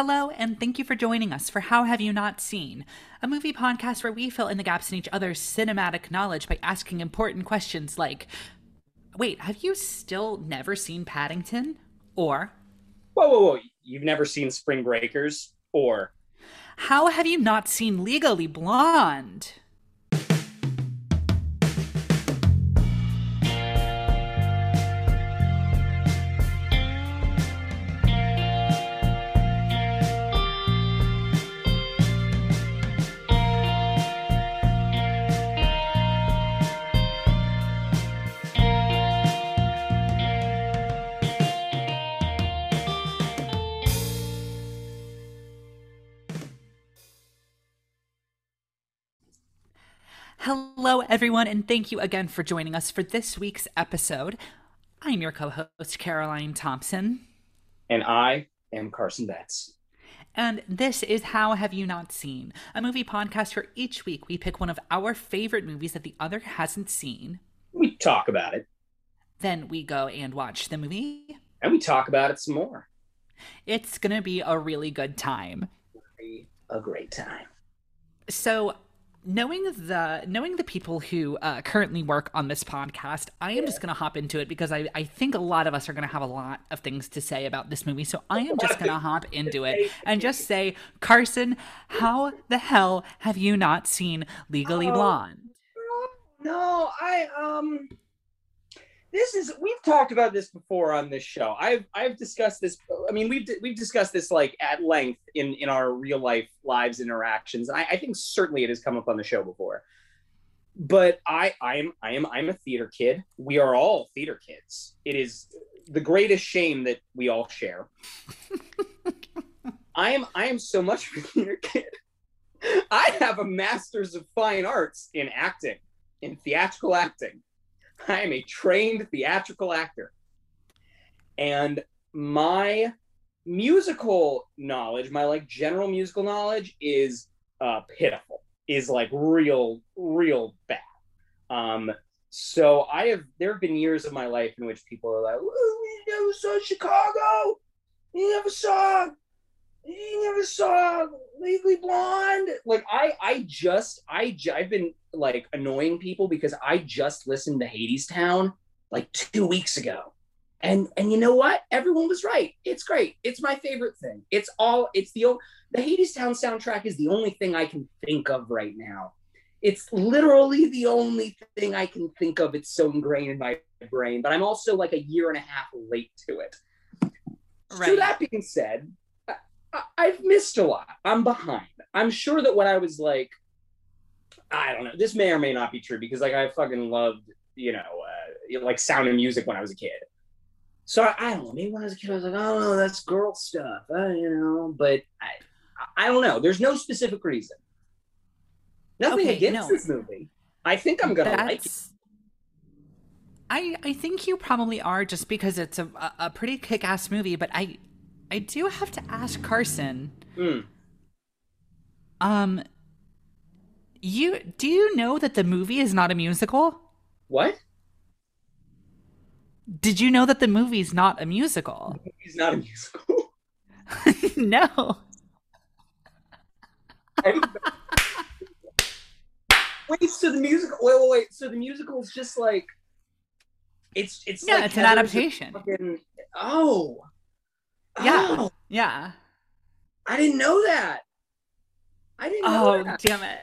Hello, and thank you for joining us for How Have You Not Seen, a movie podcast where we fill in the gaps in each other's cinematic knowledge by asking important questions like Wait, have you still never seen Paddington? Or Whoa, whoa, whoa. You've never seen Spring Breakers? Or How have you not seen Legally Blonde? Everyone, and thank you again for joining us for this week's episode. I'm your co host, Caroline Thompson. And I am Carson Betts. And this is How Have You Not Seen, a movie podcast where each week we pick one of our favorite movies that the other hasn't seen. We talk about it. Then we go and watch the movie. And we talk about it some more. It's going to be a really good time. A great time. So, knowing the knowing the people who uh, currently work on this podcast i am just going to hop into it because I, I think a lot of us are going to have a lot of things to say about this movie so i am just going to hop into it and just say carson how the hell have you not seen legally Oh. blonde No, I um this is we've talked about this before on this show. I've I've discussed this I mean we've we've discussed this like at length in in our real life lives interactions. And I, I think certainly it has come up on the show before. But I I'm I am I'm a theater kid. We are all theater kids. It is the greatest shame that we all share. I am I am so much of a theater kid. I have a master's of fine arts in acting, in theatrical acting. I am a trained theatrical actor. And my musical knowledge, my like general musical knowledge is uh pitiful, is like real, real bad. Um so I have there have been years of my life in which people are like, "Well, you never saw Chicago, you never saw you never saw Legally Blonde. Like I, I just, I, I've been like annoying people because I just listened to Hadestown like two weeks ago, and and you know what? Everyone was right. It's great. It's my favorite thing. It's all. It's the the Hadestown soundtrack is the only thing I can think of right now. It's literally the only thing I can think of. It's so ingrained in my brain. But I'm also like a year and a half late to it. So Right. that being said, I've missed a lot. I'm behind. I'm sure that when I was like, I don't know, this may or may not be true because like I fucking loved, you know, uh, like Sound of Music when I was a kid. So I, I don't know. Maybe when I was a kid, I was like, oh that's girl stuff, uh, you know. But I, I don't know. There's no specific reason. Nothing Okay, against no. this movie. I think I'm gonna like it. I I think you probably are just because it's a a- a pretty kick ass movie, but I I do have to ask Carson. Mm. Um, you do you know that the movie is not a musical? What? Did you know that the movie's not a musical? He's not a musical. no. wait, so the musical? Wait, wait, wait. So the musical is just like it's it's Yeah, like it's an adaptation. fucking- oh, Yeah. Oh, Yeah. I didn't know that. I didn't know Oh, that. damn it.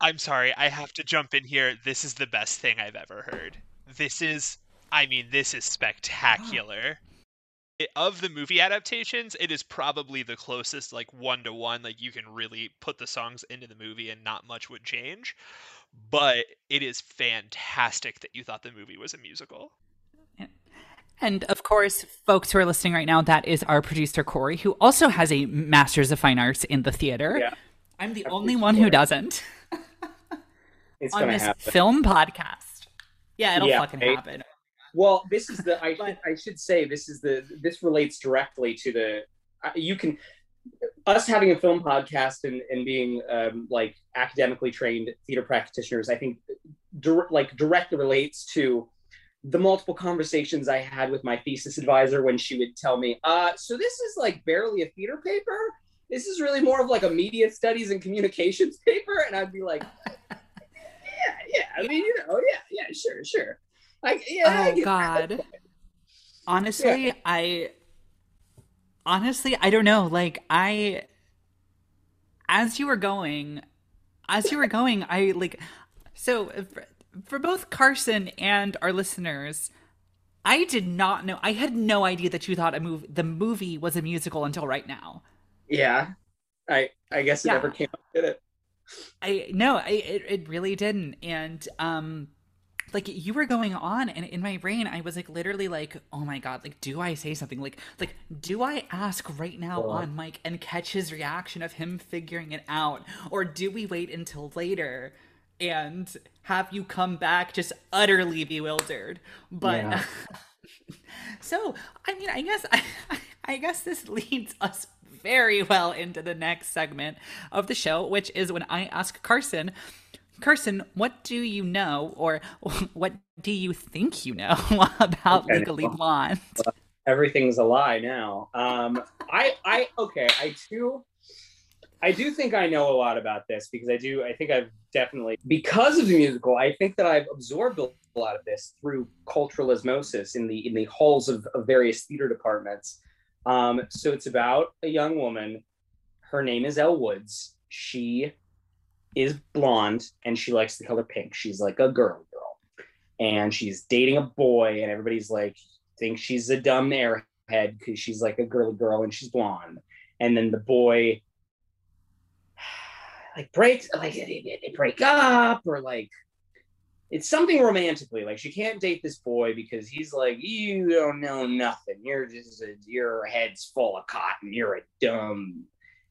I'm sorry, I have to jump in here. This is the best thing I've ever heard. This is, I mean, this is spectacular. It- of the movie adaptations, it is probably the closest, like one to one. Like you can really put the songs into the movie and not much would change. But it is fantastic that you thought the movie was a musical. And of course, folks who are listening right now, that is our producer Corey, who also has a Master's of Fine Arts in the theater. Yeah. I'm the Our only one who doesn't It's on this happen. film podcast. Yeah, it'll Yeah, fucking right? happen. Well, this is the I should I should say this is the this relates directly to the uh, you can us having a film podcast and and being um, like academically trained theater practitioners. I think dir- like directly relates to the multiple conversations I had with my thesis advisor when she would tell me, uh, so this is like barely a theater paper. This is really more of like a media studies and communications paper. And I'd be like, yeah, yeah. I mean, you know, yeah, yeah, sure, sure. Like, yeah. Oh God. Honestly, yeah. I honestly I don't know. Like I as you were going, as you were going, I like so for both Carson and our listeners, I did not know. I had no idea that you thought a movie, the movie was a musical until right now. Yeah, I I guess it yeah. never came up, did it? I no, I it, it really didn't, and um, like you were going on, and in my brain, I was like literally like, oh my god, like do I say something like like do I ask right now oh. on mic and catch his reaction of him figuring it out, or do we wait until later? and have you come back just utterly bewildered. But yeah. so, I mean, I guess I, I guess this leads us very well into the next segment of the show, which is when I ask Carson, Carson, what do you know, or what do you think you know about okay. Legally Blonde? everything's a lie now. Um, I, I, okay, I too I do think I know a lot about this because I do. I think I've definitely, because of the musical, I think that I've absorbed a lot of this through cultural osmosis in the in the halls of, of various theater departments. Um, so it's about a young woman. Her name is Elle Woods. She is blonde and she likes the color pink. She's like a girl girl, and she's dating a boy, and everybody's like thinks she's a dumb airhead because she's like a girly girl and she's blonde. And then the boy like breaks like they, they break up or like it's something romantically like she can't date this boy because he's like you don't know nothing. You're just a, your head's full of cotton. You're a dumb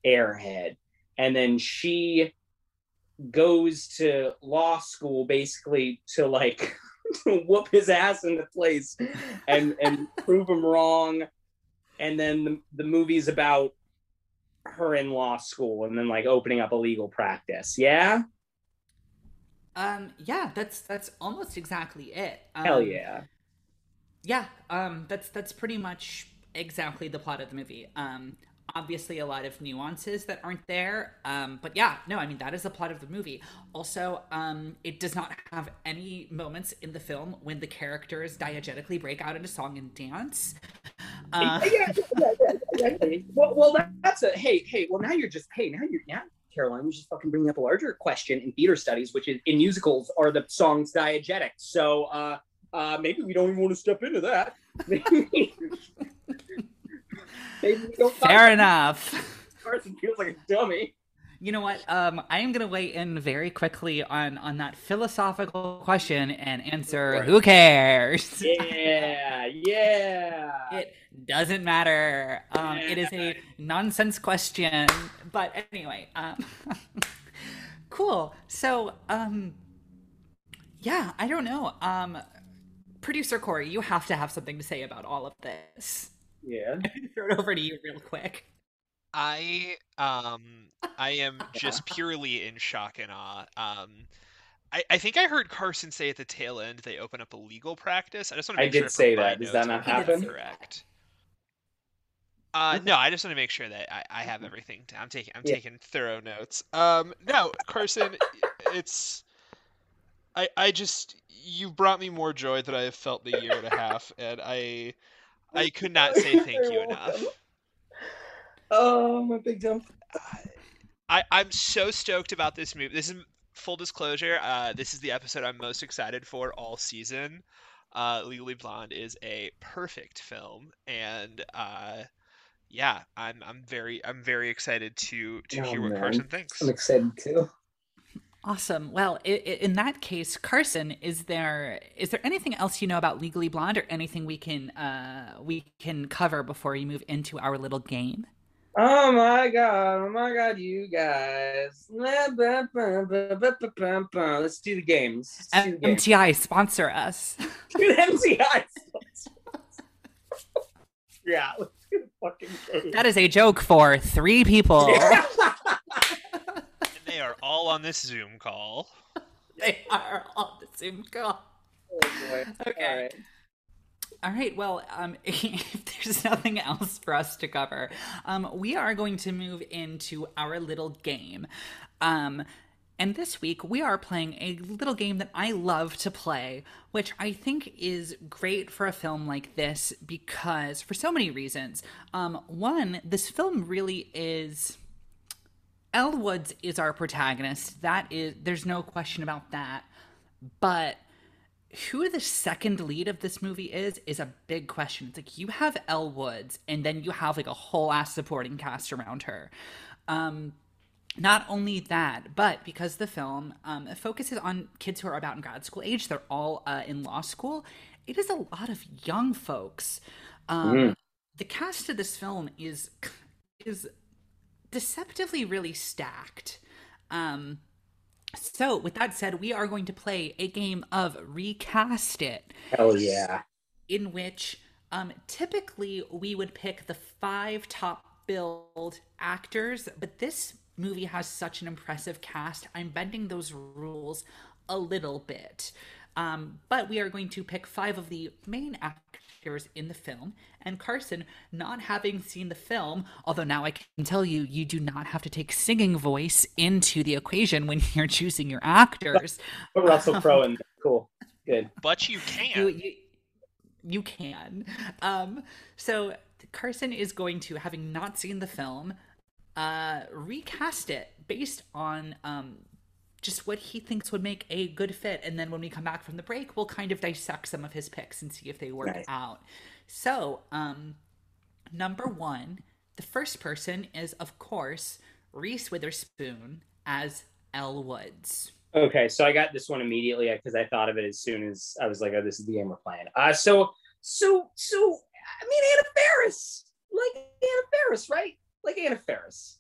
airhead. And then she goes to law school basically to like to whoop his ass into place and and prove him wrong. And then the, the movie's about her in law school and then like opening up a legal practice. Yeah. Um. Yeah. That's that's almost exactly it. Um, Hell yeah. Yeah. Um. That's that's pretty much exactly the plot of the movie. Um obviously a lot of nuances that aren't there. Um, but yeah, no, I mean that is the plot of the movie. Also, um, it does not have any moments in the film when the characters diegetically break out into song and dance. Uh, yeah, yeah, yeah, yeah, Well, well, that's a hey, hey. Well, now you're just hey, now you're yeah. Caroline, you're just fucking bringing up a larger question in theater studies, which is in musicals are the songs diegetic. So uh, uh, maybe we don't even want to step into that. Fair enough. Carson feels like a dummy. You know what? Um, I am going to weigh in very quickly on on that philosophical question and answer. Who cares? Yeah, yeah. it doesn't matter. Um, yeah. It is a nonsense question. But anyway, um, cool. So, um, yeah, I don't know. Um, producer Corey, you have to have something to say about all of this. Yeah. Throw it over to you real quick. I um I am just purely in shock and awe. Um I, I think I heard Carson say at the tail end they open up a legal practice. I just want to make sure I did sure say that. Does that not happen? Correct. Uh, no, I just want to make sure that I, I have everything. To, I'm taking I'm yeah. taking thorough notes. Um, no, Carson, it's I I just you brought me more joy than I have felt in a year and a half, and I I could not say thank you enough. Oh, my big jump. I, I'm so stoked about this movie. This is full disclosure. Uh, this is the episode I'm most excited for all season. Uh, Legally Blonde is a perfect film, and uh, yeah, I'm I'm very I'm very excited to to oh, hear what man. Carson thinks. I'm excited too. Awesome. Well, in that case, Carson, is there is there anything else you know about Legally Blonde, or anything we can uh, we can cover before we move into our little game? Oh my god! Oh my god! You guys, let's do the games. Do the games. MTI sponsor us. MTI sponsor us. yeah, let's do the fucking game. That is a joke for three people. They are all on this Zoom call. they are on the Zoom call. boy. Okay. All right. All right. Well, um, if there's nothing else for us to cover, um, we are going to move into our little game. Um, and this week we are playing a little game that I love to play, which I think is great for a film like this because for so many reasons. Um, one, this film really is. Elle Woods is our protagonist. That is, there's no question about that. But who the second lead of this movie is is a big question. It's like you have Elle Woods, and then you have like a whole ass supporting cast around her. Um, not only that, but because the film um, focuses on kids who are about in grad school age, they're all uh, in law school. It is a lot of young folks. Um, The cast of this film is is deceptively really stacked. Um, so, with that said, we are going to play a game of recast it, Oh, yeah. in which um, typically we would pick the five top billed actors, but this movie has such an impressive cast. I'm bending those rules a little bit. Um, but we are going to pick five of the main actors in the film. And Carson, not having seen the film, although now I can tell you, you do not have to take singing voice into the equation when you're choosing your actors. Put Russell Crowe in. Cool. Good. But you you, can. you, you can. Um, so Carson is going to, having not seen the film, uh, recast it based on um, just what he thinks would make a good fit. And then when we come back from the break, we'll kind of dissect some of his picks and see if they work Nice. out. So, um, number one, the first person is, of course, Reese Witherspoon as Elle Woods. Okay, so I got this one immediately because I thought of it as soon as I was like, "Oh, this is the game we're playing." Uh, so, so, so, I mean, Anna Faris, like Anna Faris, right? Like Anna Faris.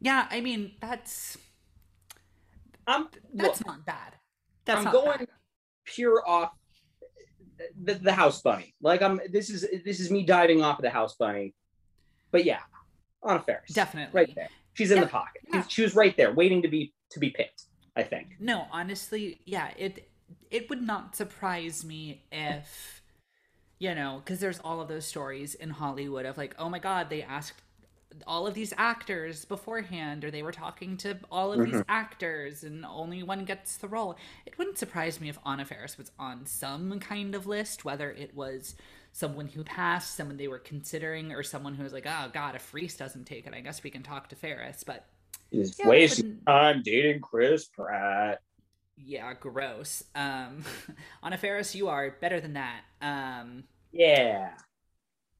Yeah, I mean, that's I'm that's not bad. That's I'm not going bad. pure off the, the house bunny. Like I'm. This is this is me diving off of the house bunny. But yeah, Anna Faris, Definitely. right there. She's in Yeah, the pocket. yeah. She was right there, waiting to be to be picked. I think. No, honestly, yeah, it it would not surprise me if you know, because there's all of those stories in Hollywood of like, oh my god, they asked all of these actors beforehand, or they were talking to all of these actors, and only one gets the role. It wouldn't surprise me if Anna Faris was on some kind of list, whether it was someone who passed, someone they were considering, or someone who was like, oh god, if Reese doesn't take it, I guess we can talk to Faris. But She's Yeah, wasting time dating Chris Pratt. Yeah, gross. Um, Anna Faris, you are better than that. Um, Yeah.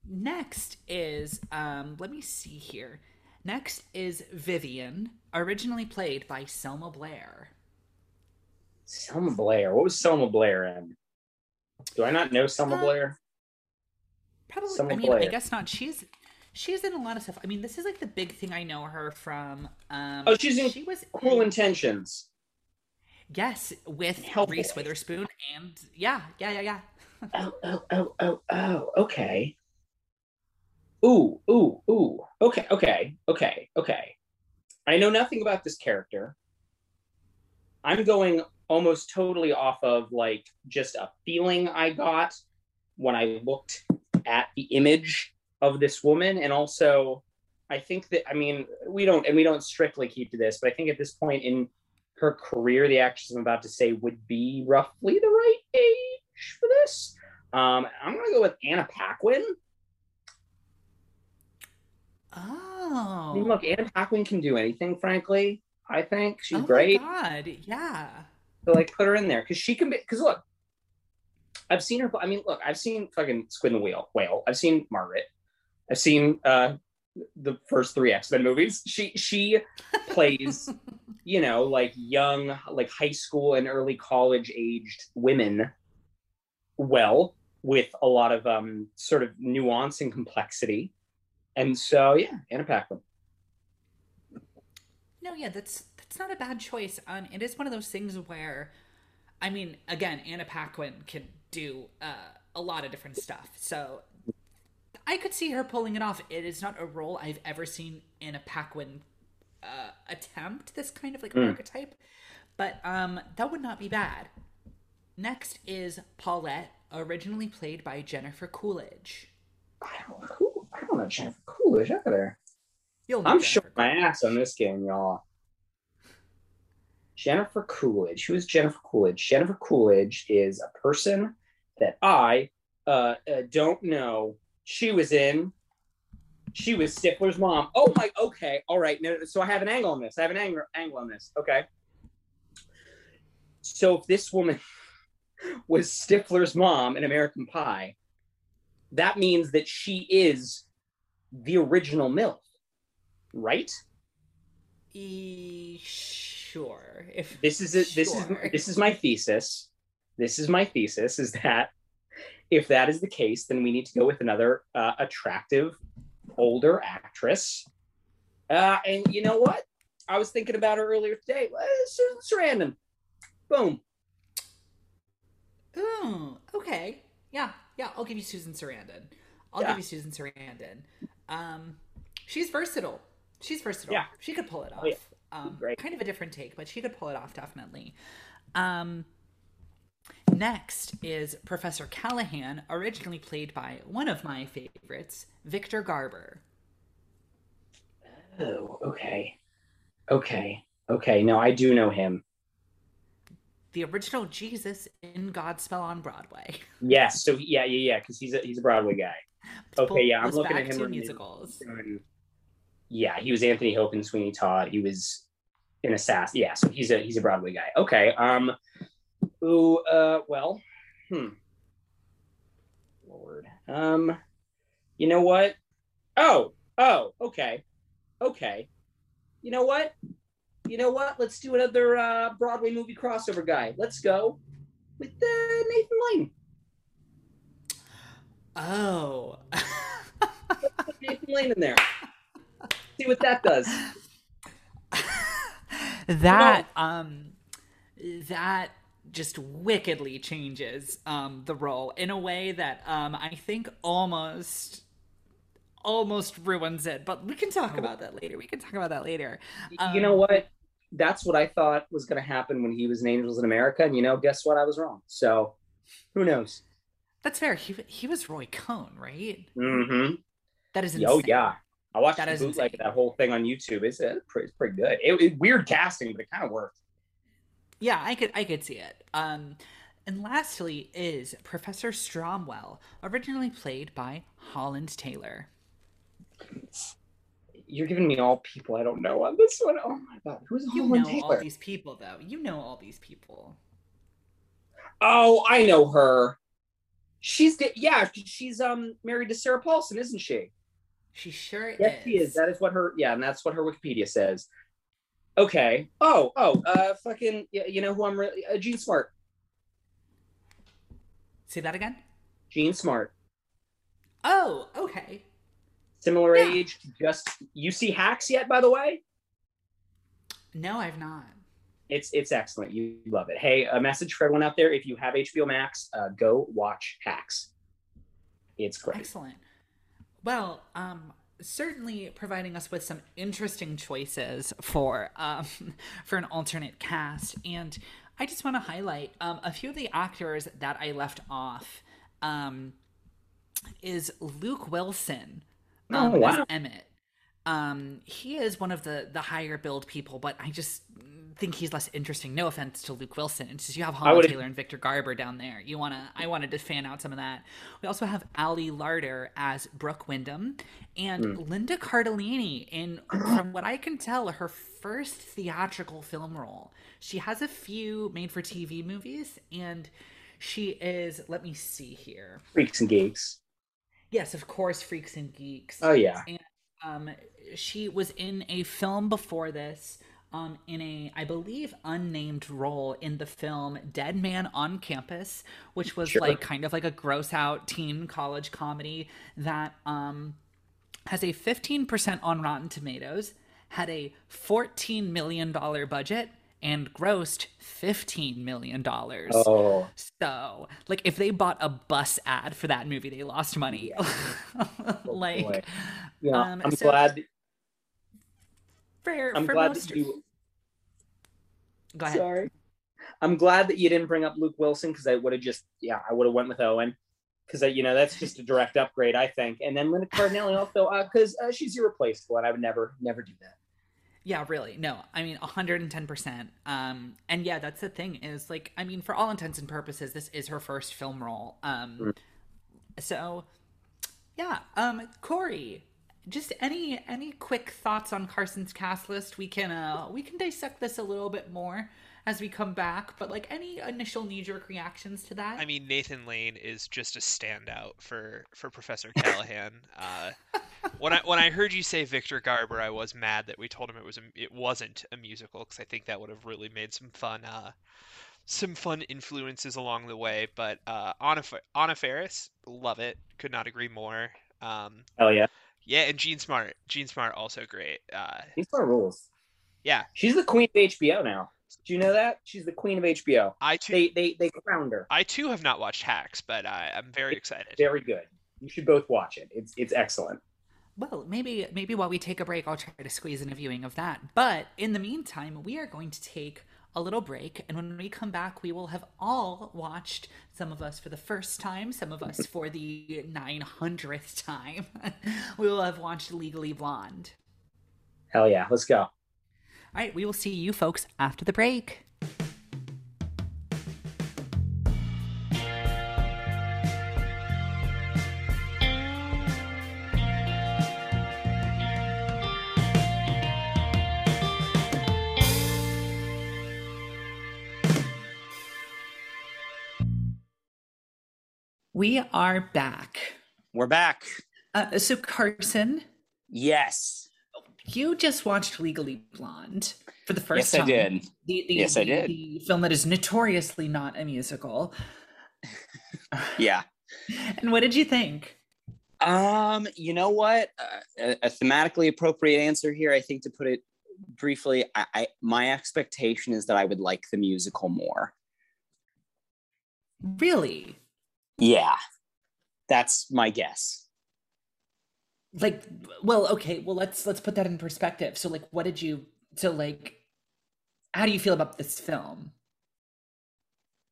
Next is, um, let me see here. Next is Vivian, originally played by Selma Blair. Selma Blair. What was Selma Blair in? Do I not know Selma Uh, Blair? Probably, Selma I mean, I guess not. She's she's in a lot of stuff. I mean, this is like the big thing I know her from. Um, Oh, she's in she was Cruel in- Intentions. yes with Hellboy. Reese Witherspoon and yeah, yeah, yeah, yeah. Oh, oh, oh, oh, oh. Okay. Ooh, ooh, ooh. Okay, okay, okay, okay. I know nothing about this character. I'm going almost totally off of like just a feeling I got when I looked at the image of this woman. And also, I think that, I mean, we don't, and we don't strictly keep to this, but I think at this point in her career, the actress I'm about to say would be roughly the right age for this. Um, I'm going to go with Anna Paquin. I mean, Oh, look, Anna Paquin can do anything, frankly. I think she's oh great. my god, yeah. So like put her in there because she can be because look, I've seen her. I mean, look, I've seen fucking Squid and the Whale. Whale. I've seen Margaret. I've seen uh the first three X Men movies. She she plays, you know, like young, like high school and early college aged women well with a lot of um sort of nuance and complexity. And so yeah, Anna Paquin. No, yeah, that's that's not a bad choice. Um, it is one of those things where, I mean, again, Anna Paquin can do uh, a lot of different stuff. So I could see her pulling it off. It is not a role I've ever seen Anna Paquin uh, attempt this kind of like Mm. archetype, but um, that would not be bad. Next is Paulette, originally played by Jennifer Coolidge. I don't know who. I don't know Jennifer You'll I'm showing my ass on this game, y'all. Jennifer Coolidge. Who is Jennifer Coolidge? Jennifer Coolidge is a person that I uh, uh, don't know. She was in. She was Stifler's mom. Oh my. Okay. All right. No, so I have an angle on this. I have an angle angle on this. Okay. So if this woman was Stifler's mom in American Pie, that means that she is the original MILF, right? E- sure. If this is it this Sure. is this is my thesis this is my thesis is that if that is the case then we need to go with another uh, attractive older actress uh, and you know what i was thinking about her earlier today susan sarandon boom Ooh, okay. Yeah, yeah, I'll give you Susan Sarandon. I'll Yeah. give you Susan Sarandon. Um, she's versatile. She's versatile. Yeah. She could pull it off. Oh, yeah. Um, Great. kind of a different take, but she could pull it off definitely. Um, next is Professor Callahan, originally played by one of my favorites, Victor Garber. oh okay okay okay no i do know him The original Jesus in Godspell on Broadway. yes so yeah yeah yeah because he's a he's a broadway guy Okay, yeah, I'm looking at him musicals. yeah, he was Anthony Hope in Sweeney Todd. He was in Assass. Yeah, so he's a he's a Broadway guy. Okay. Um. Ooh. Uh. Well. Hmm. Lord. Um. You know what? Oh. Oh. Okay. Okay. You know what? You know what? Let's do another uh, Broadway movie crossover guy. Let's go with uh, Nathan Lane. Oh. Put Nathan Lane in there. See what that does. that um that just wickedly changes um the role in a way that um I think almost almost ruins it but we can talk about that later we can talk about that later you know Um, what? That's what I thought was going to happen when he was in Angels in America, and you know, guess what? I was wrong. So, who knows? That's fair he, he was roy cohn right Mm-hmm. that is insane. Oh yeah, I watched That the bootleg that whole thing on YouTube. It's, it's pretty good. It, it- weird casting, but it kind of worked. yeah i could i could see it um and lastly is professor stromwell originally played by holland taylor You're giving me all people I don't know on this one. Oh my god, who's you Holland know Taylor? all these people though you know all these people Oh, I know her. She's yeah, she's um married to Sarah Paulson, isn't she? She sure Yes, is. she is. That is what her yeah, and that's what her Wikipedia says. Okay. Oh, oh, uh, fucking, yeah, you know who I'm really, uh, Jean Smart. Say that again. Jean Smart. Oh, okay. Similar Yeah. age, just you see Hacks yet, by the way? No, I've not. It's it's excellent. You love it. Hey, a message for everyone out there: if you have HBO Max, uh, go watch Hacks. It's great. Excellent. Well, um, certainly providing us with some interesting choices for um, for an alternate cast, and I just want to highlight um, a few of the actors that I left off. Um, is Luke Wilson um, Oh, wow. as Emmett? Um, he is one of the the higher build people, but I just think he's less interesting. No offense to Luke Wilson. It's just you have Holland Taylor and Victor Garber down there. You wanna I wanted to fan out some of that. We also have Ali Larter as Brooke Wyndham and Hmm. Linda Cardellini in from what I can tell, her first theatrical film role. She has a few made for TV movies and she is let me see here. Freaks and geeks. Yes, of course, Freaks and Geeks. Oh yeah. And, Um, she was in a film before this, um, in a I believe unnamed role in the film Dead Man on Campus, which was Sure. like kind of like a gross out teen college comedy that um has a 15% on Rotten Tomatoes, had a 14 million dollar budget and grossed 15 million dollars. Oh, So, like, if they bought a bus ad for that movie, they lost money. like, boy. yeah. Um, I'm so- glad. For I'm for glad most. that you. Go ahead. Sorry. I'm glad that you didn't bring up Luke Wilson because I would have just yeah I would have went with Owen because you know that's just a direct upgrade I think. And then Linda Cardellini also because uh, uh, she's irreplaceable and I would never never do that. Yeah, really. No, I mean 110%. Um and yeah, that's the thing is like I mean for all intents and purposes this is her first film role. Um mm. so yeah, um Corey, just any any quick thoughts on Carson's cast list? We can uh we can dissect this a little bit more as we come back, but like any initial knee jerk reactions to that? I mean, Nathan Lane is just a standout for for Professor Callahan. uh, when I when I heard you say Victor Garber, I was mad that we told him it was a, it wasn't a musical because I think that would have really made some fun uh, some fun influences along the way. But uh, Anna Anna Faris, love it. Could not agree more. Um, Hell yeah. Yeah, and Jean Smart. Jean Smart also great. Uh, Jean Smart rules. Yeah, she's the queen of HBO now. Do you know that she's the queen of HBO? I too. They they they crowned her. I too have not watched Hacks, but I, I'm very it's excited. Very good. You should both watch it. It's it's excellent. Well, maybe maybe while we take a break, I'll try to squeeze in a viewing of that. But in the meantime, we are going to take a little break, and when we come back, we will have all watched. Some of us for the first time, some of us for the nine hundredth time. we will have watched Legally Blonde. Hell yeah! Let's go. All right, we will see you folks after the break. We are back. We're back. Uh, so, Carson. Yes you just watched Legally Blonde for the first yes, time. Yes, I did. The, the, yes, the, I did. The film that is notoriously not a musical. yeah. And what did you think? Um, you know what? Uh, a, a, thematically appropriate answer here. I think to put it briefly, I, I my expectation is that I would like the musical more. Really? Yeah, that's my guess. Like well okay well let's let's put that in perspective. So like what did you so like how do you feel about this film?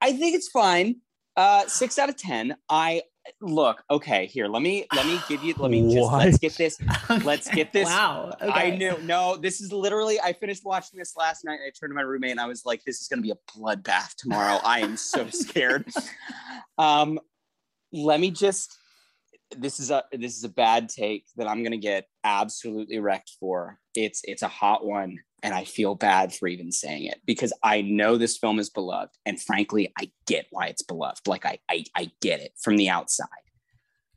I think it's fine. Uh six out of ten. I look okay here let me let me give you let me just what? let's get this okay. let's get this. Wow okay. i knew no this is literally i finished watching this last night. I turned to my roommate and i was like this is going to be a bloodbath tomorrow. I am so scared. Um let me just this is a this is a bad take that I'm gonna get absolutely wrecked for. It's it's a hot one, and I feel bad for even saying it because I know this film is beloved, and frankly, I get why it's beloved. Like I I, I get it from the outside.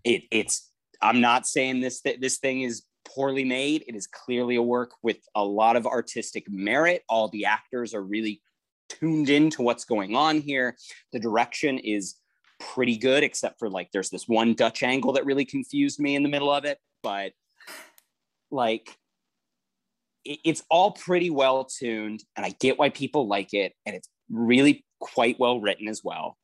It it's I'm not saying this this thing is poorly made. It is clearly a work with a lot of artistic merit. All the actors are really tuned into what's going on here. The direction is pretty good, except for like there's this one Dutch angle that really confused me in the middle of it. But like it, it's all pretty well tuned, and I get why people like it, and it's really quite well written as well.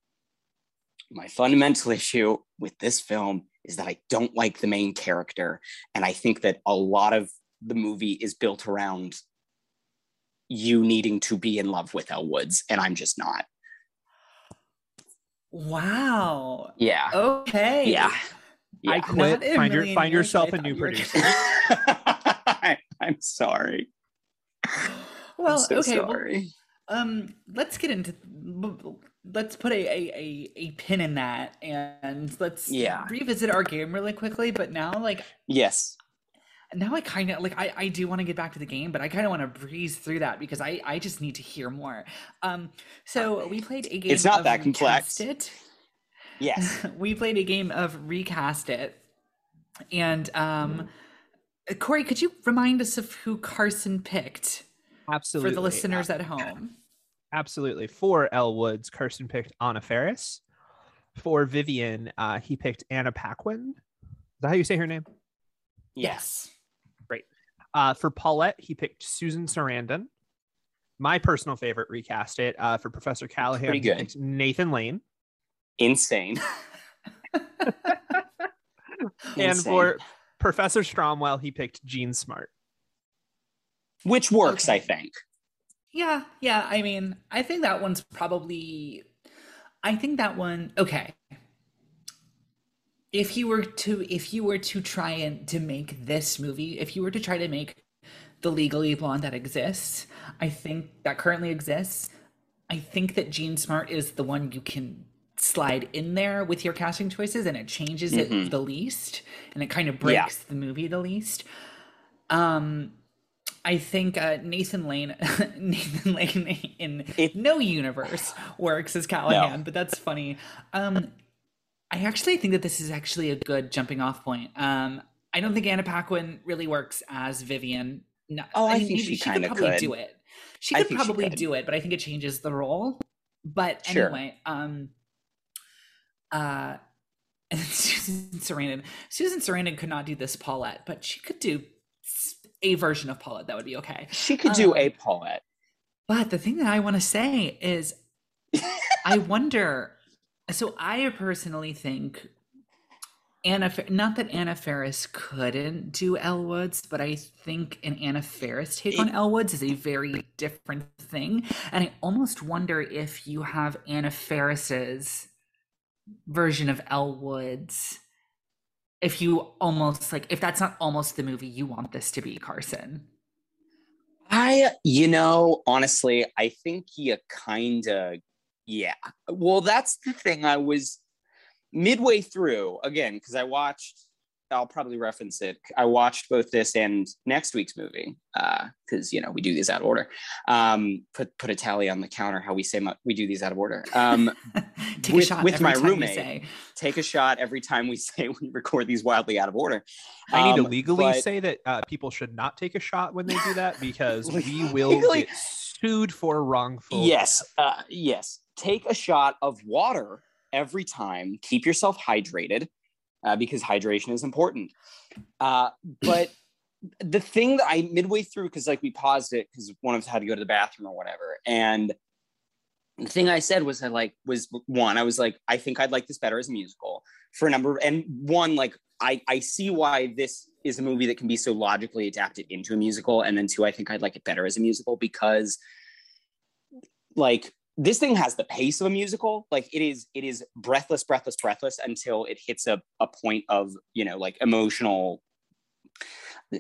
My fundamental issue with this film is that I don't like the main character. And I think that a lot of the movie is built around you needing to be in love with Elle Woods, and I'm just not. Wow. Yeah. Okay. Yeah. yeah. I quit. Find your find yourself a new producer. I, am sorry. Well, so okay. Sorry. Well, um, let's get into let's put a, a, a, a pin in that and let's yeah. revisit our game really quickly. But now, like, yes, now I kind of like I, I do want to get back to the game, but I kind of want to breeze through that because I I just need to hear more. Um, so we played a game. It's not that complex. It. Yes, we played a game of recast it, and um, mm. Corey, could you remind us of who Carson picked? Absolutely, for the listeners at home. Absolutely, for Elle Woods, Carson picked Anna Faris. For Vivian, uh, he picked Anna Paquin. Is that how you say her name? Yes. Uh, for Paulette, he picked Susan Sarandon. My personal favorite recast it uh, for Professor Callahan. Pretty good. Nathan Lane. Insane. and for Professor Stromwell, he picked Jean Smart. Which works, okay. I think. Yeah, yeah. I mean, I think that one's probably. I think that one. Okay. If you were to, if you were to try and to make this movie, if you were to try to make the Legally Blonde that exists, I think that currently exists. I think that Jean Smart is the one you can slide in there with your casting choices, and it changes Mhm. it the least, and it kind of breaks the movie the least. Um, I think uh, Nathan Lane, Nathan Lane in It- no universe works as Callahan, but that's funny. Um, I actually think that this is actually a good jumping off point. Um, I don't think Anna Paquin really works as Vivian. No, Oh, I mean, think maybe she kinda probably could. do it. She could think she probably could. do it, but I think it changes the role. But Sure. anyway, um, uh, and Susan Sarandon. Susan Sarandon could not do this Paulette, but she could do a version of Paulette that would be okay. She could do Um, a Paulette. But the thing that I want to say is, I wonder. So I personally think Anna, not that Anna Faris couldn't do Elle Woods, but I think an Anna Faris take on Elle Woods is a very different thing, and I almost wonder if you have Anna Faris's version of Elle Woods. If you almost like, if that's not almost the movie you want this to be, Carson. I, you know, honestly, I think you kind of, yeah. Well, that's the thing. I was midway through again because I watched. I'll probably reference it. I watched both this and next week's movie because you know we do these out of order. Um, put put a tally on the counter how we say mu- we do these out of order. Um, Take With- a shot with every my time you roommate. say. take a shot every time we say we record these wildly out of order. I need to Um, legally but- say that uh, people should not take a shot when they do that because we Legally- will get sued for wrongful. Yes, uh, yes. Take a shot of water every time. Keep yourself hydrated uh, because hydration is important. Uh, but the thing that I midway through because like we paused it because one of us had to go to the bathroom or whatever, and the thing I said was I like was one I was like I think I'd like this better as a musical for a number of, and one like I I see why this is a movie that can be so logically adapted into a musical, and then two I think I'd like it better as a musical because like this thing has the pace of a musical. Like it is it is breathless breathless breathless until it hits a, a point of you know like emotional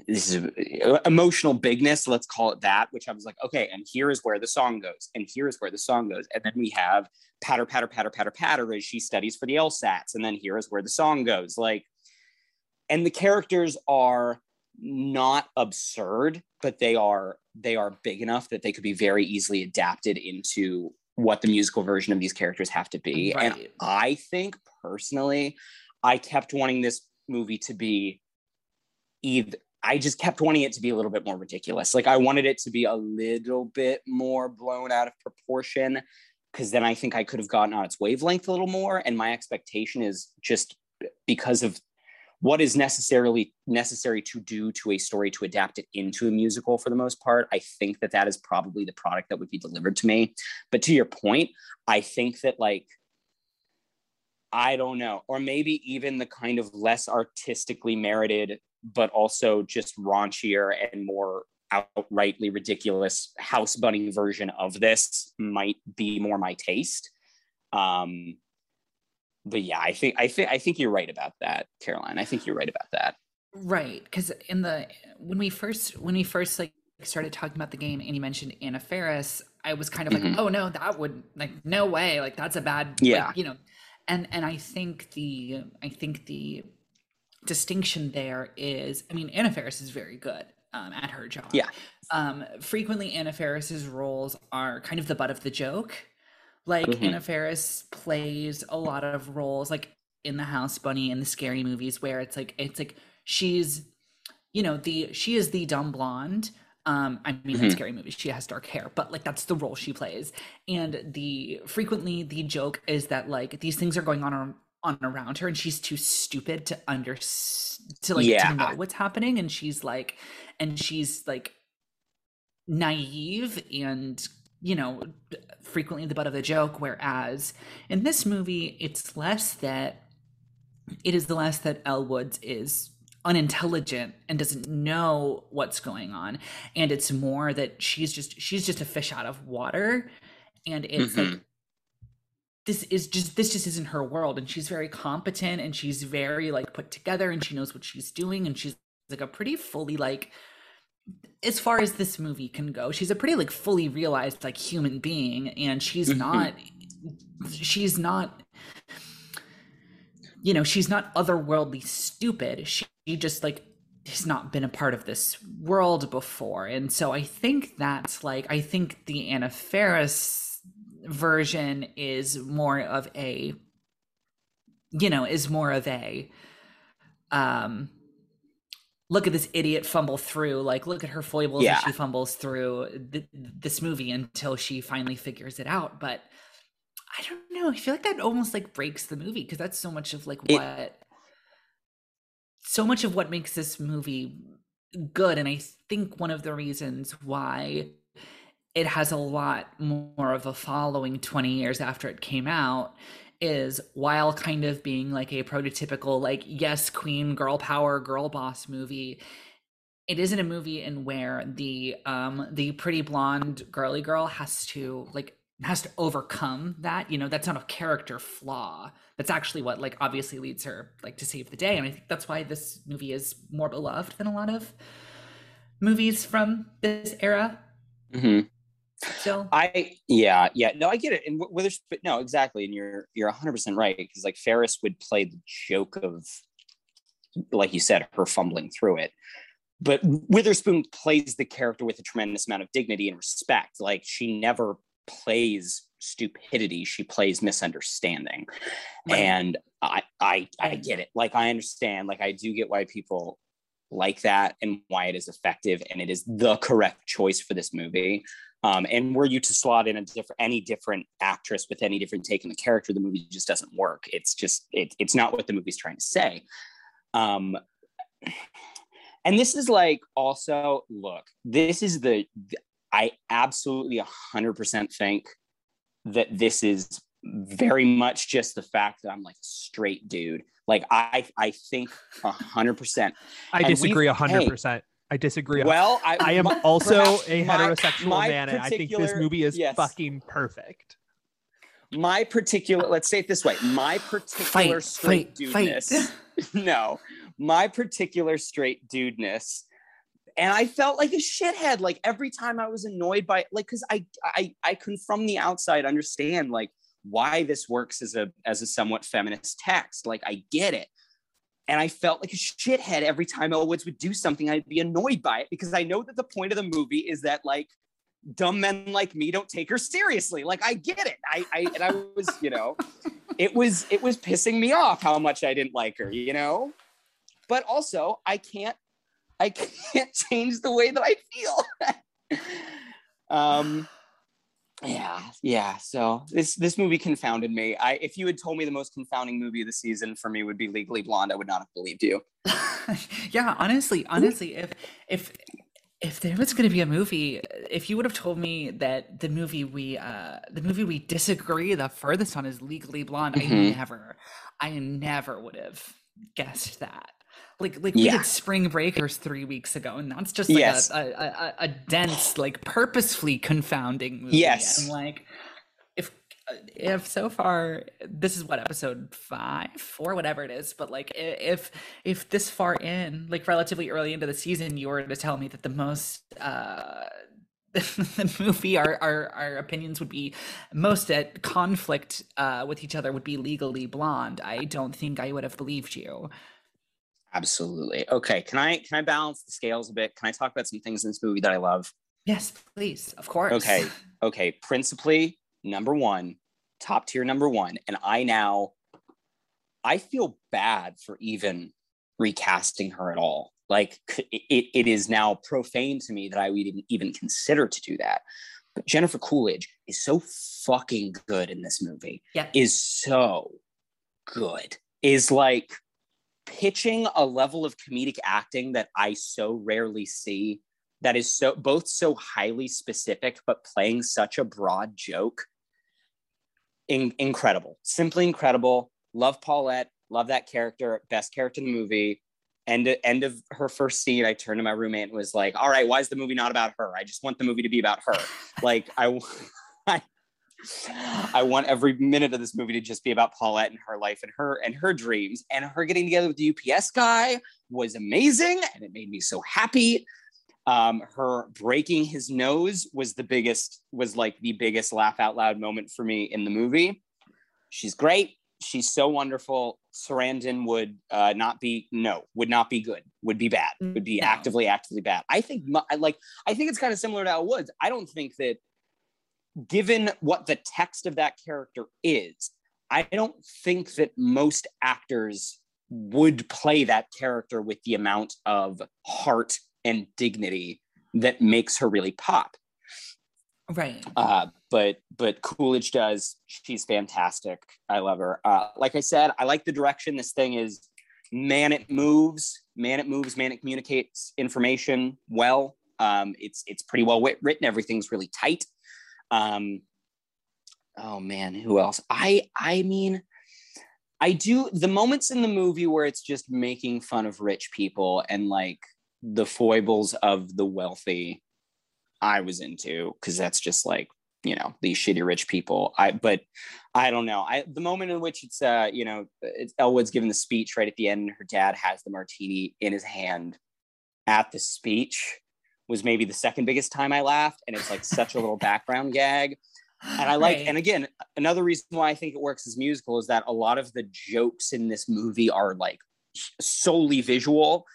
this is uh, emotional bigness let's call it that which i was like okay and here is where the song goes and here is where the song goes. And then we have patter patter patter patter patter as she studies for the lsats and then here is where the song goes. Like and the characters are not absurd but they are they are big enough that they could be very easily adapted into what the musical version of these characters have to be. And i think personally i kept wanting this movie to be either i just kept wanting it to be a little bit more ridiculous. Like i wanted it to be a little bit more blown out of proportion because then i think i could have gotten on its wavelength a little more. And my expectation is just because of what is necessarily necessary to do to a story to adapt it into a musical for the most part i think that that is probably the product that would be delivered to me. But to your point i think that like i don't know or maybe even the kind of less artistically merited but also just raunchier and more outrightly ridiculous house bunny version of this might be more my taste. Um but yeah i think i think i think you're right about that caroline i think you're right about that Right, because in the when we first when we first like started talking about the game and you mentioned Anna Faris, I was kind of like, Mhm. oh no, that would like no way, like that's a bad, Yeah. like, you know, and and I think the I think the distinction there is, I mean, Anna Faris is very good um, at her job. Yeah. Um, frequently, Anna Faris's roles are kind of the butt of the joke. Like Mhm. Anna Faris plays a lot of roles, like in the House Bunny and the scary movies, where it's like it's like she's, you know, the she is the dumb blonde. Um, I mean, in Mhm. scary movies, she has dark hair, but like that's the role she plays. And the frequently the joke is that like these things are going on on around her, and she's too stupid to under to like Yeah. to know what's happening, and she's like, and she's like naive and you know frequently the butt of the joke whereas in this movie it's less that it is the less that Elle Woods is unintelligent and doesn't know what's going on. And it's more that she's just she's just a fish out of water. And it's like Mhm. this is just this just isn't her world. And she's very competent and she's very like put together and she knows what she's doing. And she's like a pretty fully like as far as this movie can go she's a pretty like fully realized like human being and she's Mhm. not she's not you know she's not otherworldly stupid she just like has not been a part of this world before and so i think that's like i think the anna Faris version is more of a you know is more of a um look at this idiot fumble through like look at her foibles Yeah. as she fumbles through th- this movie until she finally figures it out but i don't know i feel like that almost like breaks the movie because that's so much of like It- what so much of what makes this movie good and i think one of the reasons why it has a lot more of a following 20 years after it came out is while kind of being like a prototypical like yes queen girl power girl boss movie it isn't a movie in where the um the pretty blonde girly girl has to like has to overcome that you know that's not a character flaw that's actually what like obviously leads her like to save the day and i think that's why this movie is more beloved than a lot of movies from this era Mhm. Still I yeah yeah no I get it and Withers but no exactly and you're you're 100 percent right because like Faris would play the joke of like you said her fumbling through it but Witherspoon plays the character with a tremendous amount of dignity and respect like she never plays stupidity she plays misunderstanding Right. and I I I get it like I understand like I do get why people like that and why it is effective and it is the correct choice for this movie um, and were you to slot in a different any different actress with any different take on the character the movie just doesn't work. It's just it, it's not what the movie's trying to say. Um, and this is like also look this is the i absolutely 100% think that this is very much just the fact that i'm like a straight dude. Like i i think 100% I And disagree we've- hundred percent. I disagree. well i, I am my- also a heterosexual my man, and I think this movie is yes. fucking perfect. my particular let's say it this way my particular fight straight fight fight no my particular straight dudeness and i felt like a shithead like every time i was annoyed by like because I, I i can from the outside understand like why this works as a as a somewhat feminist text like i get it and i felt like a shithead every time Elle Woods would do something i'd be annoyed by it because i know that the point of the movie is that like dumb men like me don't take her seriously. Like i get it. I i and i was you know it was it was pissing me off how much i didn't like her you know? But also i can't i can't change the way that i feel. Um yeah yeah so this this movie confounded me. I if you had told me the most confounding movie of the season for me would be legally blonde i would not have believed you. Yeah honestly honestly if if if there was going to be a movie if you would have told me that the movie we uh the movie we disagree the furthest on is legally blonde i Mhm. never i never would have guessed that like like Yeah. we did spring breakers three weeks ago and that's just like Yes. a, a, a, a dense like purposefully confounding movie Yes. and like if if so far this is what episode five four whatever it is but like if if this far in like relatively early into the season you were to tell me that the most uh the movie our, our our opinions would be most at conflict uh with each other would be legally blonde i don't think i would have believed you absolutely. Okay can i can i balance the scales a bit? Can i talk about some things in this movie that i love? Yes please of course. Okay. okay principally number one top tier number one and i now i feel bad for even recasting her at all. Like it, it is now profane to me that i would even, even consider to do that. But jennifer coolidge is so fucking good in this movie. Yeah is so good. Is like pitching a level of comedic acting that i so rarely see that is so both so highly specific but playing such a broad joke in, incredible simply incredible love paulette love that character best character in the movie end end of her first scene, I turned to my roommate and was like, "All right, why is the movie not about her? I just want the movie to be about her. like I, I, want every minute of this movie to just be about Paulette and her life and her and her dreams and her getting together with the UPS guy was amazing and it made me so happy. Um, her breaking his nose was the biggest was like the biggest laugh out loud moment for me in the movie. She's great she's so wonderful. Sarandon would uh, not be no, would not be good. Would be bad. Would be no. actively, actively bad. I think I like. I think it's kind of similar to Elle Woods. I don't think that, given what the text of that character is, I don't think that most actors would play that character with the amount of heart and dignity that makes her really pop. Right. Uh, but but Coolidge does. She's fantastic. I love her. Uh, like I said, I like the direction this thing is. Man, it moves. Man, it moves. Man, it communicates information well. Um, it's it's pretty well written. Everything's really tight. Um, oh man, who else? I I mean, I do the moments in the movie where it's just making fun of rich people and like the foibles of the wealthy I was into because that's just like you know these shitty rich people. I but I don't know. I the moment in which it's uh you know it's Elle Woods giving the speech right at the end, and her dad has the martini in his hand at the speech was maybe the second biggest time I laughed, and it's like such a little background gag. And I like, right. and again, another reason why I think it works as musical is that a lot of the jokes in this movie are like solely visual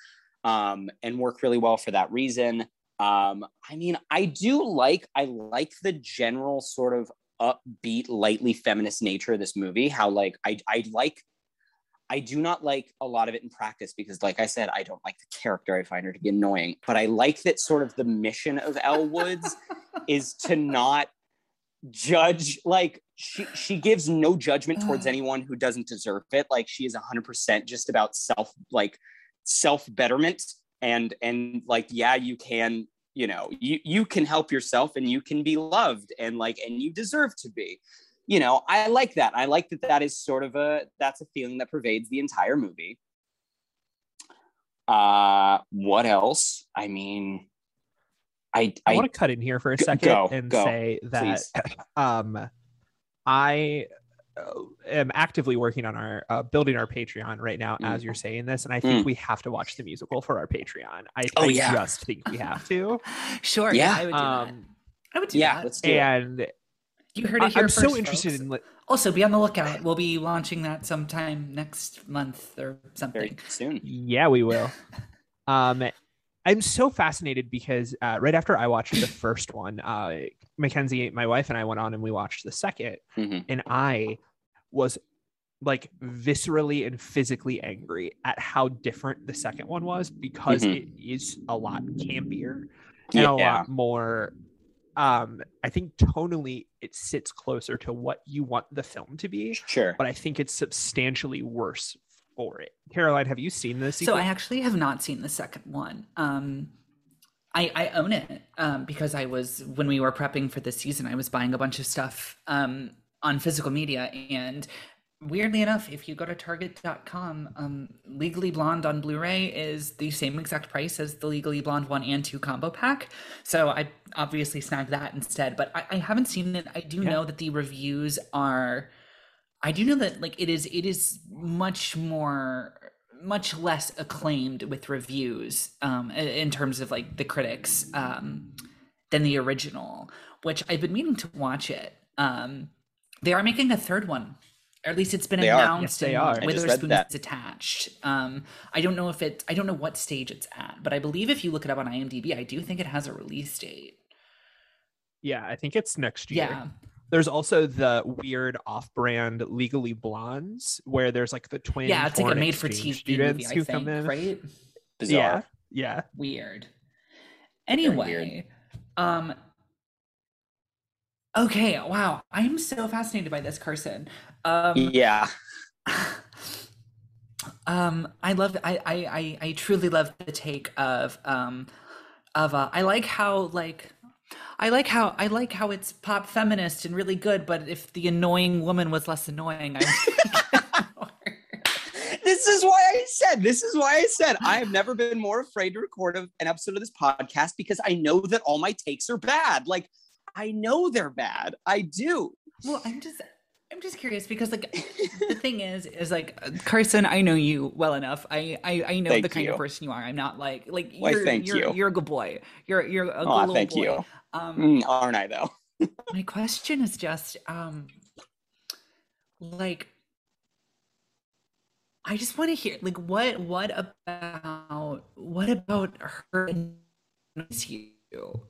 um, and work really well for that reason. Um, I mean, I do like I like the general sort of upbeat, lightly feminist nature of this movie. How like I I like I do not like a lot of it in practice because, like I said, I don't like the character. I find her to be annoying. But I like that sort of the mission of Elle Woods is to not judge. Like she she gives no judgment towards mm. anyone who doesn't deserve it. Like she is hundred percent just about self like self betterment and and like yeah you can you know you you can help yourself and you can be loved and like and you deserve to be you know i like that i like that that is sort of a that's a feeling that pervades the entire movie uh what else i mean i i, I want to cut in here for a second go, and go, say that um i uh, am actively working on our uh, building our Patreon right now mm. as you're saying this, and I think mm. we have to watch the musical for our Patreon. I, oh, I yeah. just think we have to. sure. Yeah, I would do um, that. I would do yeah, that. Let's do and it. You heard it here. I'm first, so interested folks. in. Li- also, be on the lookout. We'll be launching that sometime next month or something Very soon. Yeah, we will. um, I'm so fascinated because uh, right after I watched the first one, uh, Mackenzie, my wife, and I went on and we watched the 2nd mm-hmm. and I was like viscerally and physically angry at how different the second one was because mm-hmm. it is a lot campier and yeah. a lot more um i think tonally it sits closer to what you want the film to be sure. but i think it's substantially worse for it. Caroline have you seen this so i actually have not seen the second one. Um I, I own it um, because I was when we were prepping for this season, I was buying a bunch of stuff um, on physical media and weirdly enough if you go to target.com um, legally blonde on blu-ray is the same exact price as the legally blonde 1 and 2 combo pack so i obviously snagged that instead but i, I haven't seen it i do yeah. know that the reviews are i do know that like it is it is much more much less acclaimed with reviews um, in terms of like the critics um, than the original which i've been meaning to watch it um, they are making a third one. Or at least it's been they announced. Yes, they are. Witherspoon is attached. Um, I don't know if it. I don't know what stage it's at, but I believe if you look it up on IMDb, I do think it has a release date. Yeah, I think it's next year. Yeah. There's also the weird off-brand Legally Blondes, where there's like the twin. Yeah, it's like a made-for-TV movie, I think, right? Bizarre. Yeah, yeah. Weird. Anyway, weird. um, Okay, wow. I am so fascinated by this, Carson. Um, yeah. um, I love. I, I I I truly love the take of um, of uh, I like how like. I like how I like how it's pop feminist and really good, but if the annoying woman was less annoying, I this this is why I said, this is why I said I have never been more afraid to record an episode of this podcast because I know that all my takes are bad. Like, I know they're bad. I do. Well, I'm just I'm just curious because like the thing is is like Carson, I know you well enough. I I, I know thank the kind you. of person you are. I'm not like like you're thank you're, you. you're a good boy. You're you're a oh, good thank boy. you. Um, mm, aren't I though? my question is just um like I just want to hear like what what about what about her and you?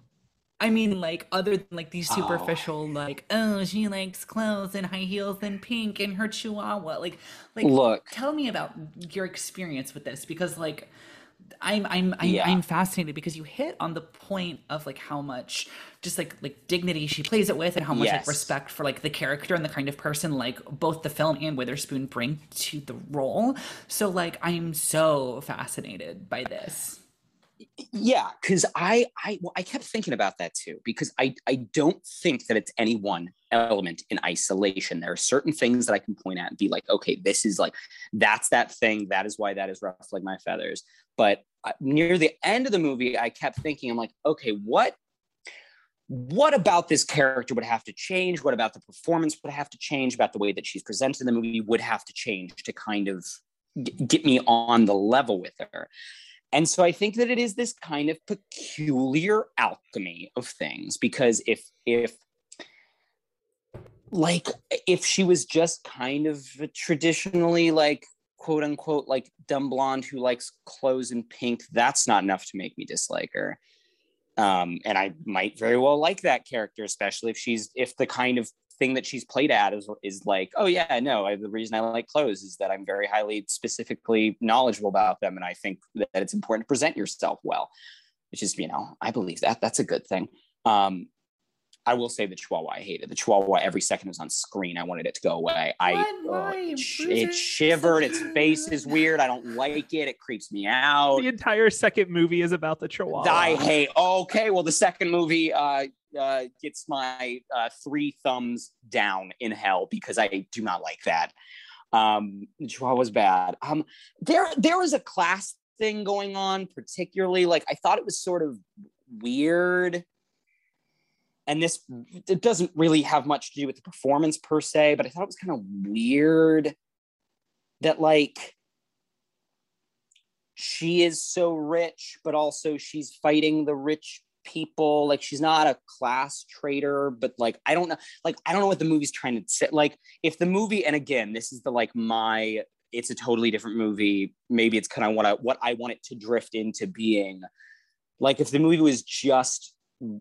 I mean, like other than like these superficial, oh. like oh, she likes clothes and high heels and pink and her chihuahua. Like, like, look, tell me about your experience with this because, like, I'm I'm I'm, yeah. I'm fascinated because you hit on the point of like how much just like like dignity she plays it with and how much yes. like respect for like the character and the kind of person like both the film and Witherspoon bring to the role. So like I'm so fascinated by this yeah because i i well, i kept thinking about that too because i i don't think that it's any one element in isolation. There are certain things that i can point at and be like okay this is like that's that thing that is why that is like my feathers. But uh, near the end of the movie i kept thinking i'm like okay what what about this character would have to change? What about the performance would have to change? About the way that she's presented in the movie would have to change to kind of get me on the level with her and so I think that it is this kind of peculiar alchemy of things because if if like if she was just kind of traditionally like quote unquote like dumb blonde who likes clothes and pink, that's not enough to make me dislike her. Um, and I might very well like that character, especially if she's if the kind of thing that she's played at is is like, oh yeah, no, I, the reason I like clothes is that I'm very highly specifically knowledgeable about them, and I think that it's important to present yourself well, which is you know I believe that that's a good thing. Um, I will say the Chihuahua I hated. The Chihuahua every second it was on screen. I wanted it to go away. I uh, it, it shivered. Its face is weird. I don't like it. It creeps me out. The entire second movie is about the Chihuahua. I hate. Okay, well the second movie uh, uh, gets my uh, three thumbs down in hell because I do not like that. Um, Chihuahua was bad. Um, there there was a class thing going on, particularly like I thought it was sort of weird and this it doesn't really have much to do with the performance per se but i thought it was kind of weird that like she is so rich but also she's fighting the rich people like she's not a class traitor but like i don't know like i don't know what the movie's trying to say like if the movie and again this is the like my it's a totally different movie maybe it's kind of what i what i want it to drift into being. Like if the movie was just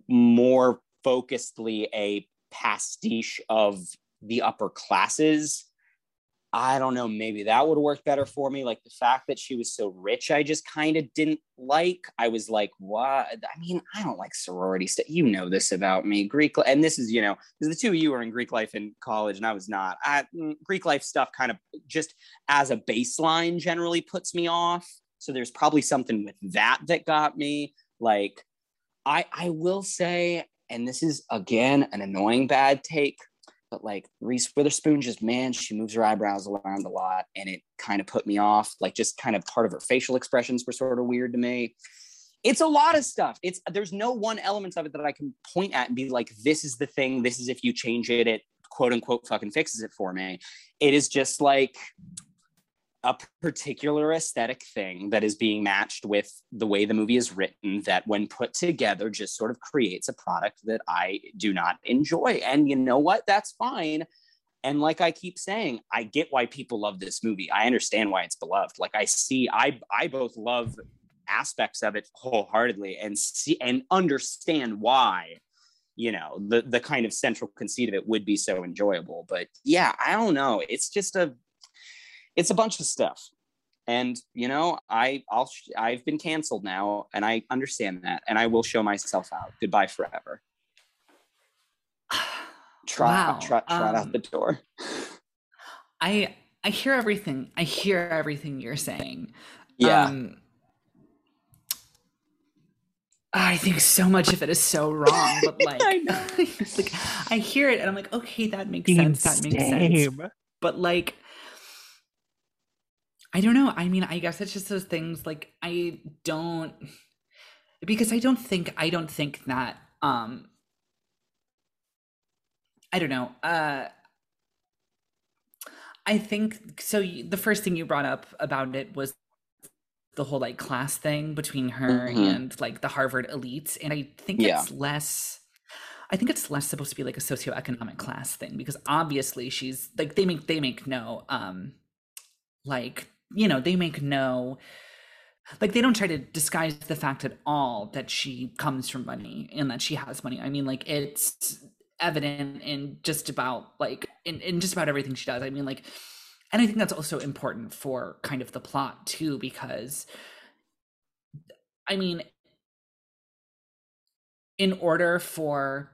more focusedly a pastiche of the upper classes I don't know, maybe that would work better for me. Like the fact that she was so rich, I just kind of didn't like. I was like, what? I mean, I don't like sorority stuff. You know this about me. Greek, and this is, you know, the two of you were in Greek life in college and I was not. I, mm, Greek life stuff kind of just as a baseline generally puts me off. So there's probably something with that that got me. Like, I, I will say, and this is again an annoying bad take, but like Reese Witherspoon, just man, she moves her eyebrows around a lot, and it kind of put me off. Like just kind of part of her facial expressions were sort of weird to me. It's a lot of stuff. It's there's no one element of it that I can point at and be like, this is the thing. This is if you change it, it quote unquote fucking fixes it for me. It is just like a particular aesthetic thing that is being matched with the way the movie is written that when put together just sort of creates a product that I do not enjoy. And you know what? That's fine. And like I keep saying, I get why people love this movie. I understand why it's beloved. Like I see I I both love aspects of it wholeheartedly and see and understand why you know the the kind of central conceit of it would be so enjoyable but yeah i don't know it's just a it's a bunch of stuff and you know i i'll i've been canceled now and i understand that and i will show myself out goodbye forever trot wow. trot trot um, out the door i i hear everything i hear everything you're saying yeah um, I think so much of it is so wrong, but like, I like I hear it and I'm like, okay, that makes sense. That makes sense. But like, I don't know. I mean, I guess it's just those things like I don't because I don't think I don't think that um I don't know. Uh I think so the first thing you brought up about it was the whole like class thing between her mm-hmm. and like the Harvard elites and I think yeah. it's less I think it's less supposed to be like a socioeconomic class thing because obviously she's like they make they make no um like you know they make no like they don't try to disguise the fact at all that she comes from money and that she has money. I mean like it's evident in just about like in, in just about everything she does. I mean like and I think that's also important for kind of the plot too because I mean in order for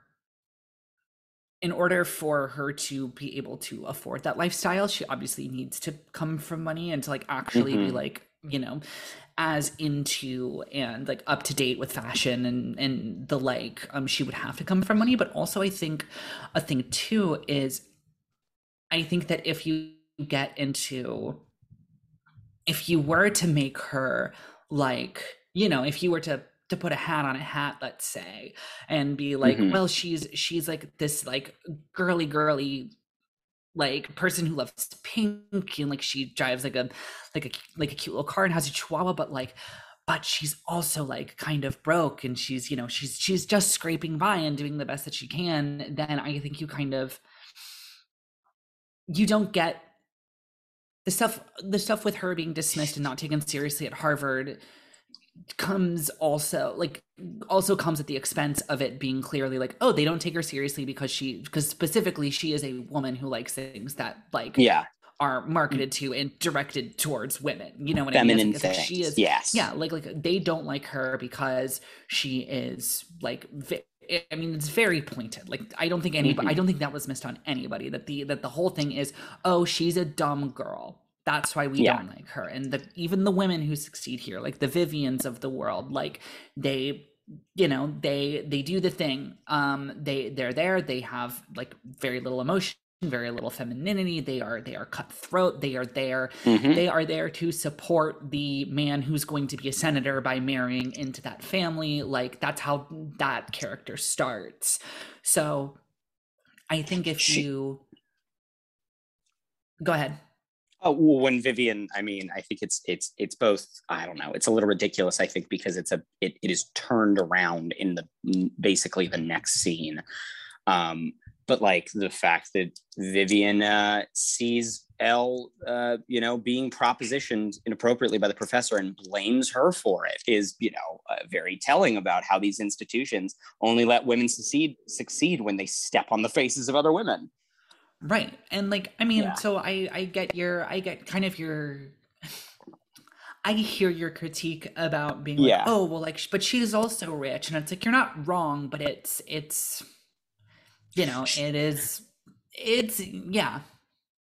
in order for her to be able to afford that lifestyle, she obviously needs to come from money and to like actually mm-hmm. be like, you know, as into and like up to date with fashion and and the like. Um, she would have to come from money, but also I think a thing too is, I think that if you get into, if you were to make her like, you know, if you were to to put a hat on a hat let's say and be like mm-hmm. well she's she's like this like girly girly like person who loves pink and like she drives like a like a like a cute little car and has a chihuahua but like but she's also like kind of broke and she's you know she's she's just scraping by and doing the best that she can then i think you kind of you don't get the stuff the stuff with her being dismissed and not taken seriously at harvard comes also like also comes at the expense of it being clearly like oh they don't take her seriously because she because specifically she is a woman who likes things that like yeah are marketed to and directed towards women you know what Feminine I mean like, things. she is yes yeah like like they don't like her because she is like I mean, it's very pointed. Like, I don't think anybody, mm-hmm. I don't think that was missed on anybody. That the that the whole thing is, oh, she's a dumb girl that's why we yeah. don't like her. And the even the women who succeed here like the vivians of the world like they you know they they do the thing. Um they they're there. They have like very little emotion very little femininity. They are they are cutthroat. They are there. Mm-hmm. they are there to support the man who's going to be a senator by marrying into that family. Like that's how that character starts. So i think if she- you go ahead Oh, well, when Vivian, I mean, I think it's it's it's both. I don't know. It's a little ridiculous. I think because it's a it, it is turned around in the basically the next scene. Um, but like the fact that Vivian uh, sees Elle, uh, you know, being propositioned inappropriately by the professor and blames her for it is, you know, uh, very telling about how these institutions only let women succeed succeed when they step on the faces of other women. Right. And like I mean, yeah. so I I get your I get kind of your I hear your critique about being like, yeah. oh well like but she's also rich and it's like you're not wrong, but it's it's you know, it is it's yeah.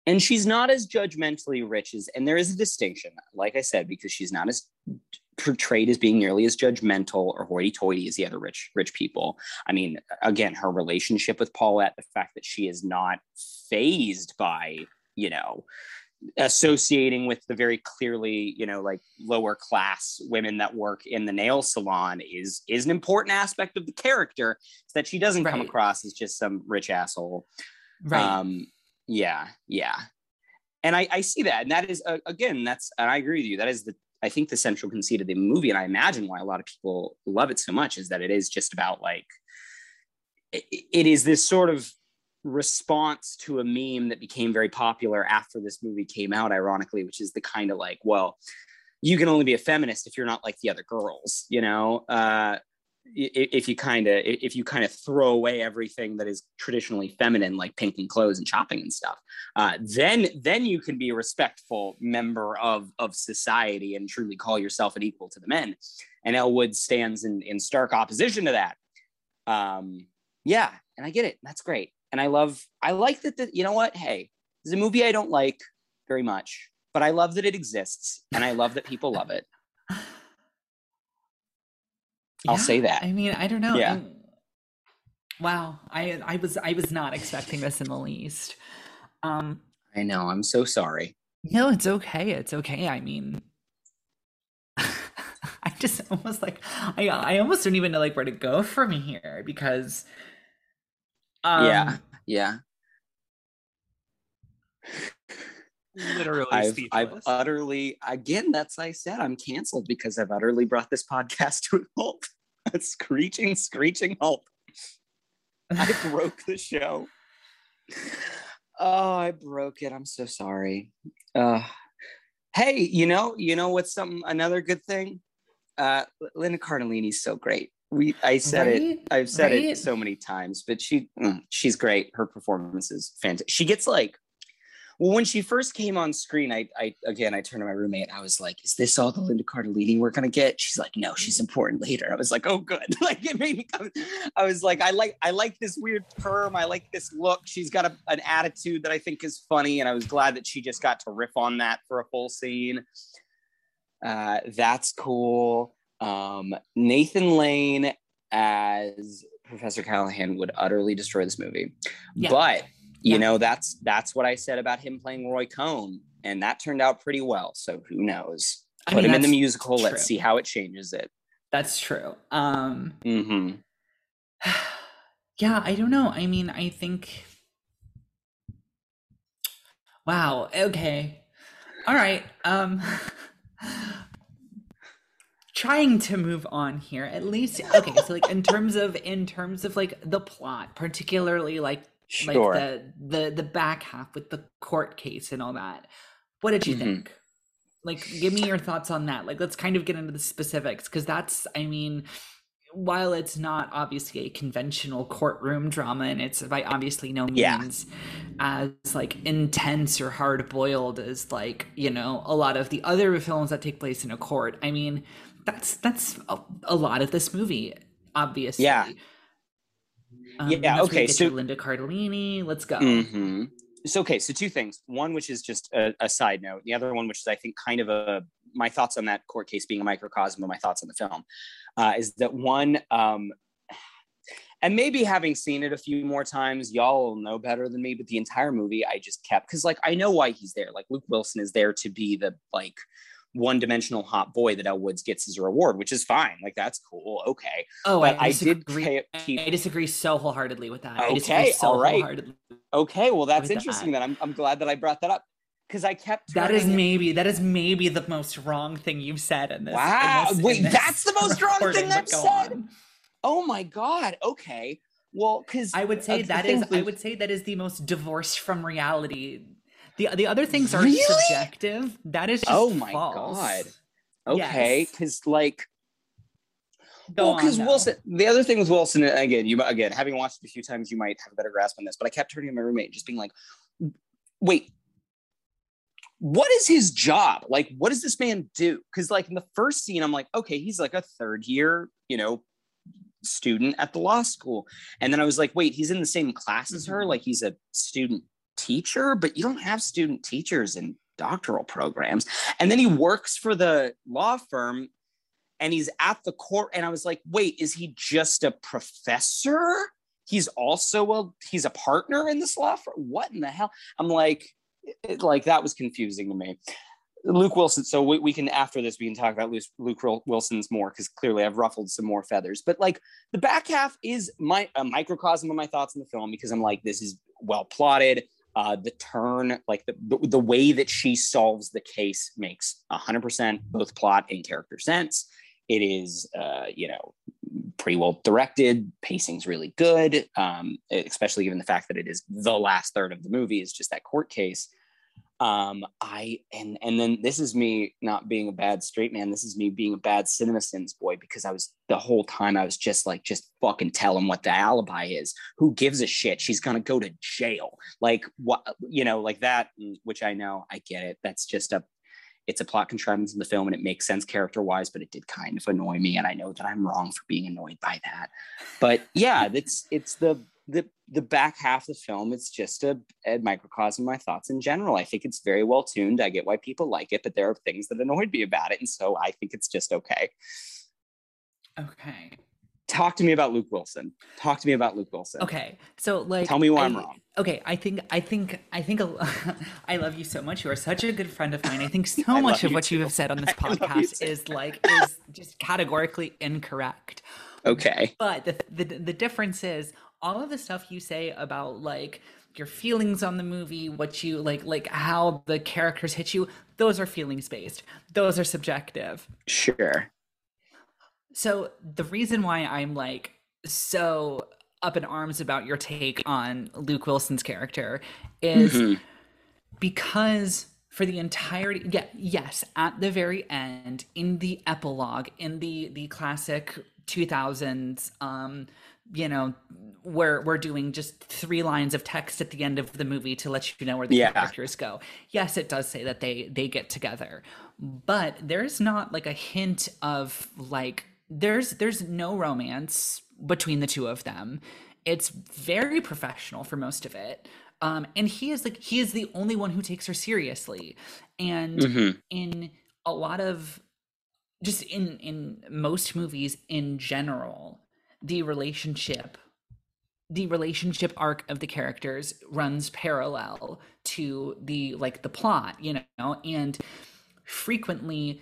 And she's not as judgmentally rich as and there is a distinction, like I said, because she's not as portrayed as being nearly as judgmental or hoity-toity as the other rich rich people. I mean, again, her relationship with Paulette, the fact that she is not fazed by, you know, associating with the very clearly, you know, like lower class women that work in the nail salon is is an important aspect of the character that she doesn't right. come across as just some rich asshole. Right. Um, yeah, yeah. And I, I see that, and that is uh, again, that's and I agree with you. That is the I think the central conceit of the movie, and I imagine why a lot of people love it so much, is that it is just about like it, it is this sort of response to a meme that became very popular after this movie came out, ironically, which is the kind of like, well, you can only be a feminist if you're not like the other girls, you know? Uh, if you kind of if you kind of throw away everything that is traditionally feminine like pink and clothes and shopping and stuff uh, then then you can be a respectful member of of society and truly call yourself an equal to the men. And Elle Woods stands in in stark opposition to that. Um yeah and i get it. That's great. And i love i like that the, you know what? Hey this is a movie i don't like very much but i love that it exists and i love that people love it I'll say that. I mean, I don't know. Yeah. I'm, wow. I I was I was not expecting this in the least. Um I know. I'm so sorry. No, it's okay. It's okay. I mean, I just almost like I I almost don't even know like where to go from here because um yeah yeah literally I've, I've utterly again that's I said I'm canceled because I've utterly brought this podcast to a halt a screeching screeching halt I broke the show. Oh I broke it. I'm so sorry. Uh hey you know you know what's something another good thing? Uh Linda Cardellini's so great. We I said right? it I've said right? it so many times but she mm, she's great. Her performance is fantastic she gets like well, when she first came on screen, I, I again, I turned to my roommate. I was like, "Is this all the Linda Cardellini we're gonna get?" She's like, "No, she's important later." I was like, "Oh, good." like it made me come. I was like, "I like, I like this weird perm. I like this look. She's got a, an attitude that I think is funny." And I was glad that she just got to riff on that for a full scene. Uh, that's cool. Um, Nathan Lane as Professor Callahan would utterly destroy this movie, yeah. but you yeah. know that's that's what i said about him playing roy cohn and that turned out pretty well so who knows put I mean, him in the musical true. let's see how it changes it that's true um mm-hmm. yeah i don't know i mean i think wow okay all right um trying to move on here at least okay so like in terms of in terms of like the plot particularly like Sure. Like the the the back half with the court case and all that. What did you mm-hmm. think? Like give me your thoughts on that. Like let's kind of get into the specifics cuz that's I mean while it's not obviously a conventional courtroom drama and it's by obviously no means yeah. as like intense or hard boiled as like you know a lot of the other films that take place in a court i mean that's that's a, a lot of this movie obviously yeah um, yeah. Okay. So Linda Cardellini. Let's go. Mm-hmm. So okay. So two things. One, which is just a, a, side note. The other one, which is I think kind of a my thoughts on that court case being a microcosm of my thoughts on the film, uh, is that one. Um, and maybe having seen it a few more times, y'all will know better than me. But the entire movie, I just kept because, like, I know why he's there. Like, Luke Wilson is there to be the like one-dimensional hot boy that Elle Woods gets as a reward, which is fine. Like that's cool. Okay. Oh, but I, I did pay, keep... I disagree so wholeheartedly with that. Okay. So all right. Okay. Well, that's interesting. That. Then I'm I'm glad that I brought that up because I kept. That is maybe that is maybe the most wrong thing you've said in this. Wow. In this, Wait, that's the most wrong thing I've said. On. Oh my god. Okay. Well, because I would uh, say that is I would say that is the most divorced from reality the the other things are really? subjective. That is just oh my false. god. Okay, because yes. like Go well, because Wilson. The other thing with Wilson, again, you again having watched it a few times, you might have a better grasp on this. But I kept turning to my roommate, just being like, "Wait, what is his job? Like, what does this man do?" Because like in the first scene, I'm like, "Okay, he's like a third year, you know, student at the law school," and then I was like, "Wait, he's in the same class as her? Mm-hmm. Like he's a student teacher, but you don't have student teachers in doctoral programs. And then he works for the law firm and he's at the court. And I was like, wait, is he just a professor? He's also a he's a partner in this law firm. What in the hell? I'm like, it, like that was confusing to me. Luke Wilson. So we, we can after this we can talk about Luke, Luke Wilson's more because clearly I've ruffled some more feathers. But like the back half is my a microcosm of my thoughts in the film because I'm like this is well plotted uh, the turn, like the, the, way that she solves the case makes 100% both plot and character sense. It is, uh, you know, pretty well directed. Pacing's really good, um, especially given the fact that it is the last third of the movie is just that court case um i and and then this is me not being a bad straight man. This is me being a bad cinema sins boy because i was the whole time i was just like just fucking tell him what the alibi is. Who gives a shit? She's gonna go to jail. Like what you know like that mm, which i know i get it. That's just a it's a plot contrivance in the film and it makes sense character wise but it did kind of annoy me and i know that i'm wrong for being annoyed by that. But yeah it's it's the the the back half of the film it's just a, a, microcosm of my thoughts in general i think it's very well tuned i get why people like it but there are things that annoyed me about it and so i think it's just okay okay talk to me about Luke Wilson. Talk to me about Luke Wilson. Okay, so like, tell me why I, am wrong. Okay, I think I think I think I love you so much. You are such a good friend of mine. I think so I much of what you have said on this I love you podcast is like is just categorically incorrect. Okay. But the, the the difference is all of the stuff you say about like your feelings on the movie, what you like like how the characters hit you, those are feelings based. Those are subjective. Sure. So the reason why I'm like so up in arms about your take on Luke Wilson's character is Mhm. because for the entirety yeah yes at the very end in the epilogue in the the classic 2000s um you know we're we're doing just three lines of text at the end of the movie to let you know where the Yeah. characters go yes it does say that they they get together but there's not like a hint of like there's there's no romance between the two of them it's very professional for most of it um and he is like he is the only one who takes her seriously and Mhm. in a lot of just in in most movies in general the relationship the relationship arc of the characters runs parallel to the like the plot you know? And frequently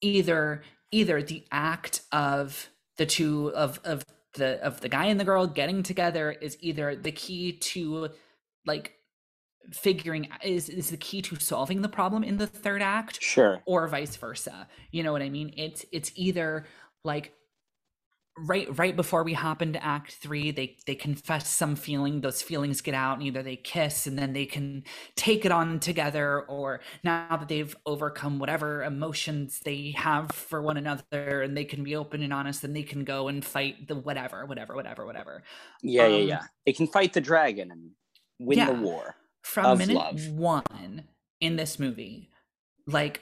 either either the act of the two of of the of the guy and the girl getting together is either the key to like figuring is is the key to solving the problem in the third act Sure. or vice versa. You know what i mean? It's it's either like right right before we hop into act three they they confess some feeling those feelings get out and either they kiss and then they can take it on together or now that they've overcome whatever emotions they have for one another and they can be open and honest then they can go and fight the whatever whatever whatever whatever Yeah, yeah, Um, yeah. They can fight the dragon and win Yeah. the war. from minute love. one in this movie like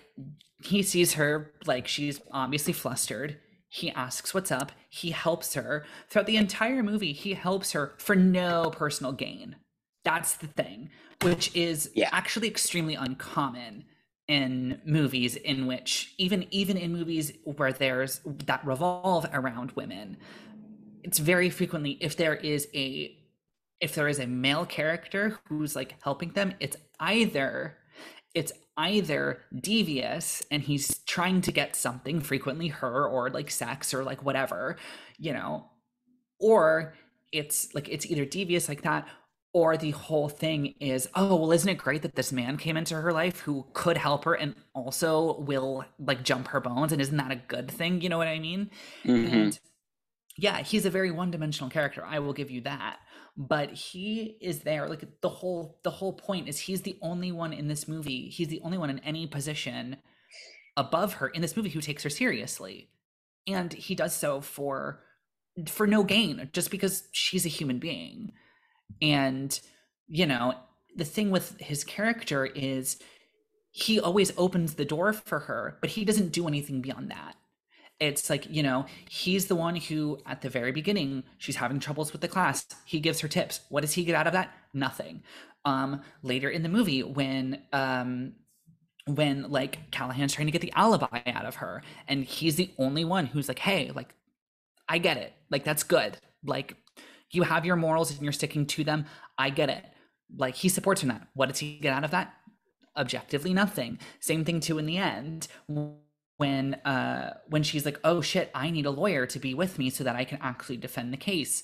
he sees her like she's obviously flustered he asks what's up. He helps her. Throughout the entire movie he helps her for no personal gain. That's the thing which is Yeah. actually extremely uncommon in movies in which even even in movies where there's that revolve around women it's very frequently if there is a if there is a male character who's like helping them it's either it's either devious and he's trying to get something frequently her or like sex or like whatever you know or it's like it's either devious like that or the whole thing is oh well isn't it great that this man came into her life who could help her and also will like jump her bones and isn't that a good thing? You know what i mean? Mhm. and yeah he's a very one-dimensional character. I will give you that but he is there like the whole the whole point is he's the only one in this movie he's the only one in any position above her in this movie who takes her seriously. And he does so for for no gain just because she's a human being. And you know the thing with his character is he always opens the door for her but he doesn't do anything beyond that it's like you know he's the one who at the very beginning she's having troubles with the class. He gives her tips. What does he get out of that? Nothing. Um later in the movie when um when like callahan's trying to get the alibi out of her and he's the only one who's like hey like i get it. Like that's good. Like you have your morals and you're sticking to them. I get it. Like he supports her in that. What does he get out of that? Objectively nothing. Same thing too in the end when uh when she's like oh shit i need a lawyer to be with me so that i can actually defend the case.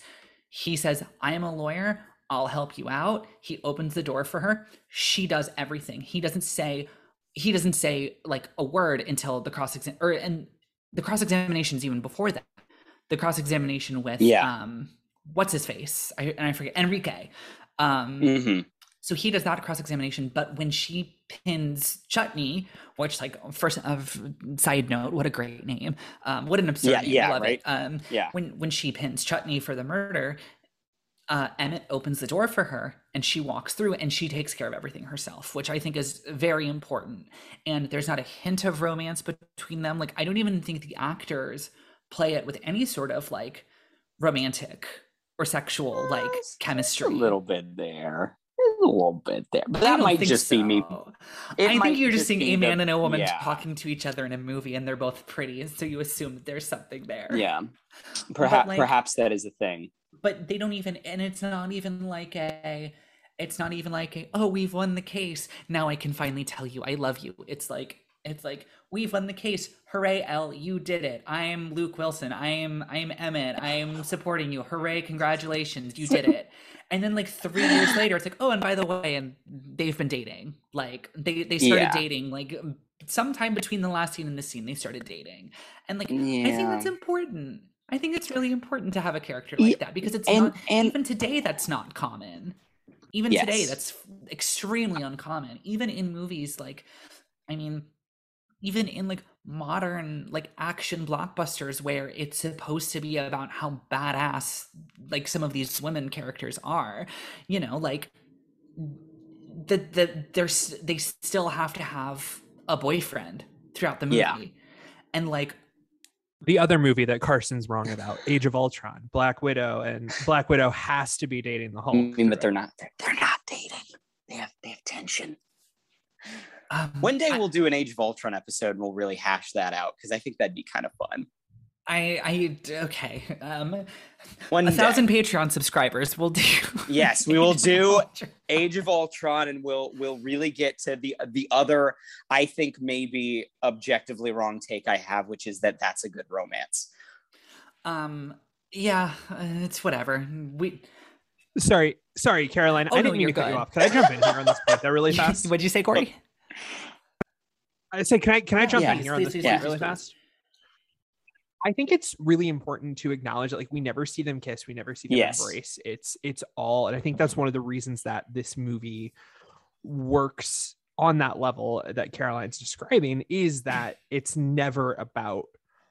He says i am a lawyer. I'll help you out. He opens the door for her. She does everything. He doesn't say he doesn't say like a word until the cross exam or and the cross examination is even before that. The cross examination with Yeah. um what's his face? I, and i forget enrique. Um Mhm. so he does that cross examination, but when she pins Chutney, which like first of side note, what a great name. Um, what an absurd Yeah, name. yeah, Love right? it. Um, Yeah. when when she pins Chutney for the murder, uh, Emmett opens the door for her and she walks through and she takes care of everything herself, which I think is very important. And there's not a hint of romance between them. Like I don't even think the actors play it with any sort of like romantic or sexual like chemistry. A little bit there. Little bit there, but that might just so. be me. I think you're just seeing a man the, and a woman yeah. talking to each other in a movie, and they're both pretty, and so you assume that there's something there. Yeah, perhaps like, perhaps that is a thing. But they don't even, and it's not even like a. It's not even like a, oh, we've won the case. Now I can finally tell you I love you. It's like it's like we've won the case. Hooray, Elle, you did it. I am Luke Wilson. I am I am Emmett. I am supporting you. Hooray, congratulations, you did it. and then like three years later, it's like, oh, and by the way, and they've been dating. Like they they started yeah. dating like sometime between the last scene and this scene, they started dating. And like yeah. I think that's important. I think it's really important to have a character like that because it's and, not and, even today that's not common. Even yes. today, that's extremely uncommon. Even in movies like I mean, even in like modern like action blockbusters where it's supposed to be about how badass like some of these women characters are you know like the the there's they still have to have a boyfriend throughout the movie yeah. and like the other movie that Carson's wrong about, Age of Ultron, Black Widow, and Black Widow has to be dating the Hulk. I mean, but they're not. They're, they're not dating. They have they have tension. Um, One day I, we'll do an Age of Ultron episode and we'll really hash that out because I think that'd be kind of fun. I I okay. Um, One a thousand Patreon subscribers will do. Yes, we will do Age of Ultron, and we'll we'll really get to the the other. I think maybe objectively wrong take I have, which is that that's a good romance. Um. Yeah, uh, it's whatever. We. Sorry, sorry, Caroline. Oh, I didn't no, mean to cut you off. Can I jump in here on this point? That really fast. What'd you say, Corey? I say, can I can I jump yeah, in here on this yeah, really fast? I think it's really important to acknowledge that like we never see them kiss, we never see them yes. embrace. It's it's all, and I think that's one of the reasons that this movie works on that level that Caroline's describing is that it's never about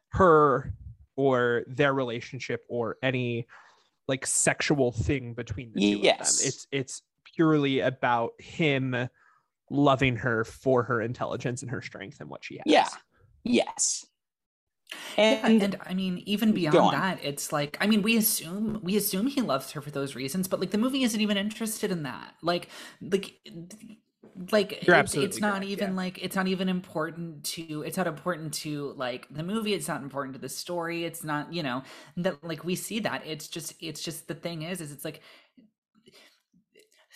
her or their relationship or any like sexual thing between the two yes. of them. It's it's purely about him loving her for her intelligence and her strength and what she has. Yeah. Yes. And, yeah, and I mean, even beyond that, it's like I mean, we assume we assume he loves her for those reasons, but like the movie isn't even interested in that. Like, like, like it's, it's not correct, even yeah. like it's not even important to it's not important to like the movie. It's not important to the story. It's not you know that like we see that. It's just it's just the thing is is it's like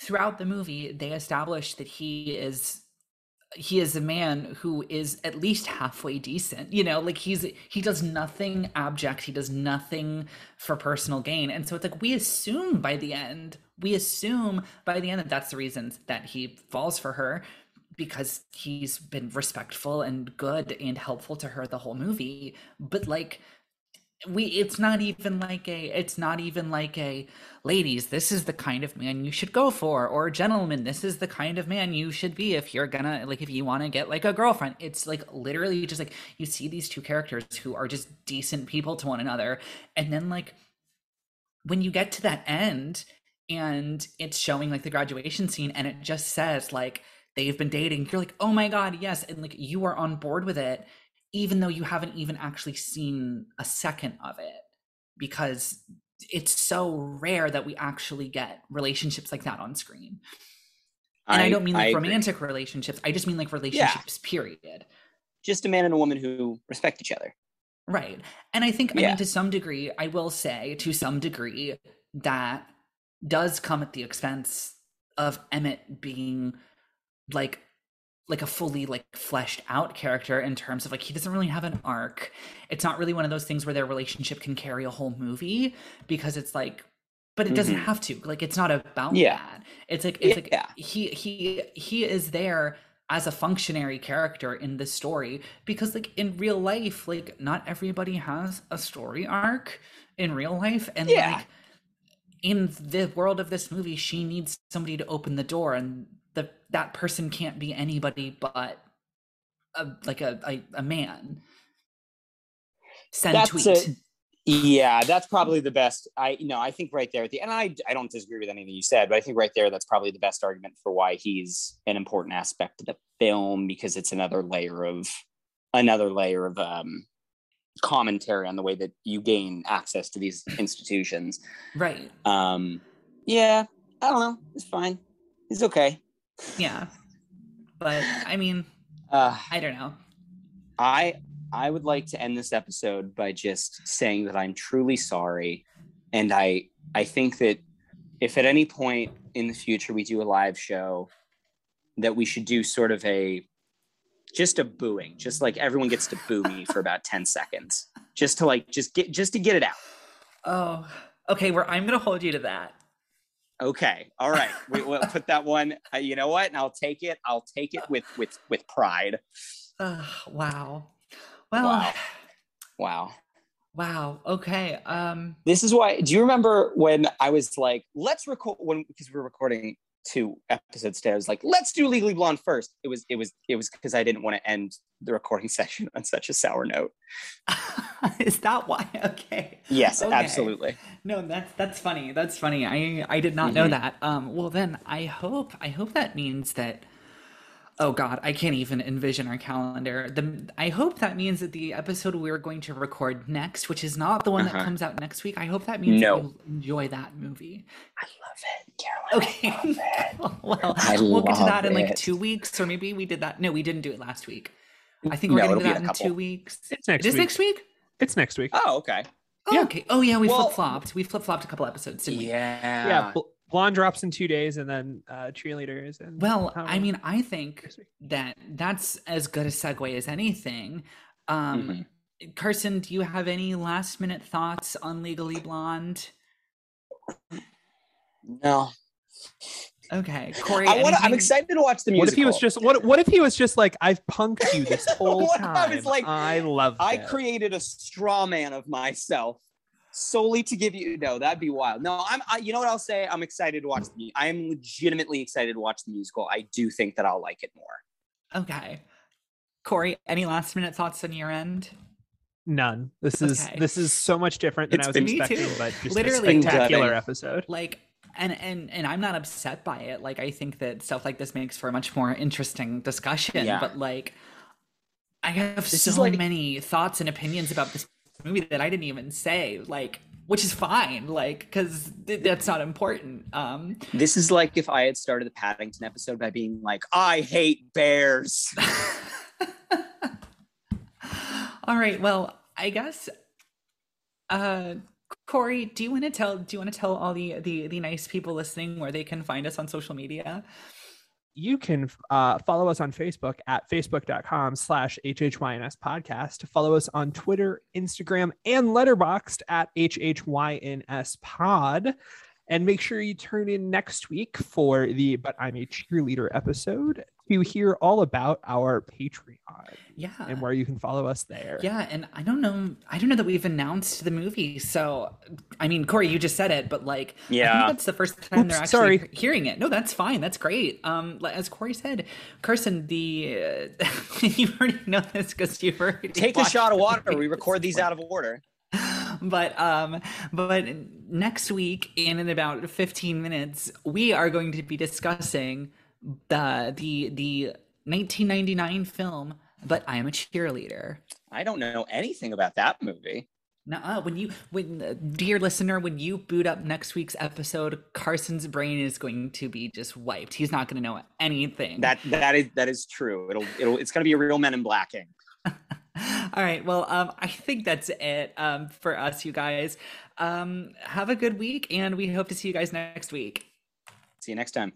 throughout the movie they establish that he is he is a man who is at least halfway decent you know? Like he's he does nothing abject. He does nothing for personal gain. And so it's like we assume by the end we assume by the end that that's the reasons that he falls for her because he's been respectful and good and helpful to her the whole movie. But like we it's not even like a it's not even like a ladies this is the kind of man you should go for or gentlemen this is the kind of man you should be if you're gonna like if you want to get like a girlfriend. It's like literally just like you see these two characters who are just decent people to one another and then like when you get to that end and it's showing like the graduation scene and it just says like they've been dating you're like oh my god yes and like you are on board with it even though you haven't even actually seen a second of it because it's so rare that we actually get relationships like that on screen and i, I don't mean like I romantic agree. relationships i just mean like relationships yeah. period just a man and a woman who respect each other right and i think yeah. i mean to some degree i will say to some degree that does come at the expense of emmett being like like a fully like fleshed out character in terms of like he doesn't really have an arc. It's not really one of those things where their relationship can carry a whole movie because it's like but it doesn't mm-hmm. have to. Like it's not about yeah. that. It's like it's yeah. like he he he is there as a functionary character in this story because like in real life like not everybody has a story arc in real life and yeah. like in the world of this movie she needs somebody to open the door and the that person can't be anybody but a, like a, a, a man. Send that's tweet. A, yeah, that's probably the best. I you know I think right there at the and I I don't disagree with anything you said, but I think right there that's probably the best argument for why he's an important aspect of the film because it's another layer of another layer of um commentary on the way that you gain access to these institutions. Right. Um yeah, I don't know. It's fine He's okay. Yeah. But I mean, Uh, I don't know. I I would like to end this episode by just saying that I'm truly sorry, and I I think that if at any point in the future we do a live show, that we should do sort of a just a booing, just like everyone gets to boo me for about ten seconds, just to like just get just to get it out. Oh, okay. Where I'm gonna hold you to that. Okay, all right, we, will put that one. Uh, you know what? And I'll take it. I'll take it with with with pride. Uh, wow. Well, Wow. Wow. wow. Okay. Um. This is why. Do you remember when I was like, let's record when because we were recording two episodes today. I was like, let's do Legally Blonde first. It was it was it was because I didn't want to end the recording session on such a sour note. is that why? Okay. Yes, Okay. absolutely. No, that's that's funny. That's funny. I I did not know Mhm. that. Um. Well, then I hope I hope that means that. Oh God, I can't even envision our calendar. The I hope that means that the episode we're going to record next, which is not the one that Uh-huh. comes out next week, I hope that means No. that you'll enjoy that movie. I love it, Caroline. Okay. well, I we'll get to love that in like it. two weeks, or maybe we did that. No, we didn't do it last week. I think we're No, gonna do that in in two weeks. It's next It is week. next week. It's next week. Oh, okay. Oh, Yeah. okay. Oh yeah, we Well- flip flopped. We flip flopped a couple episodes, didn't we? Yeah. yeah, Bl- blonde drops in two days, and then uh, cheerleaders. And Well, I mean, I think that that's as good a segue as anything. Um, Mhm. Carson, do you have any last minute thoughts on Legally Blonde? No. Okay, Corey. I want. I'm excited to watch the musical. What if he was just what? What if he was just like, I've punked you this whole What if I was like, I love. I it." created a straw man of myself solely to give you no that'd be wild no i'm I, you know what i'll say i'm excited to watch the i'm legitimately excited to watch the musical i do think that i'll like it more Okay, Corey. Any last minute thoughts on your end? None. This is Okay. this is so much different than It's I was been- expecting, too. but just Literally. a spectacular gutting. episode. like and and and i'm not upset by it like i think that stuff like this makes for a much more interesting discussion Yeah. but like i have This so like- many thoughts and opinions about this movie that i didn't even say like which is fine like because th- that's not important um. This is like if i had started the paddington episode by being like i hate bears. All right well i guess uh corey do you want to tell do you want to tell all the the the nice people listening where they can find us on social media you can uh, follow us on Facebook at facebook.com slash HHYNS podcast. Follow us on Twitter, Instagram, and Letterboxd at HHYNS pod. And make sure you turn in next week for the But I'm a Cheerleader episode to hear all about our Patreon yeah and where you can follow us there. Yeah, and I don't know. I don't know that we've announced the movie. So, I mean, Corey, you just said it, but like, I Yeah. think that's the first time they're actually sorry. hearing it. No, that's fine. That's great. Um, as Corey said, Carson, the uh, you already know this because you've already take a shot of water movie we record these out of order but um but next week and in about 15 minutes we are going to be discussing the the the 1999 film but i am a cheerleader. I don't know anything about that movie. Nuh-uh. when you when uh, dear listener when you boot up next week's episode carson's brain is going to be just wiped. He's not going to know anything. That that is that is true. It'll it'll it's gonna be a real men in blacking all right. Well um i think that's it um for us you guys. Um have a good week and we hope to see you guys next week. See you next time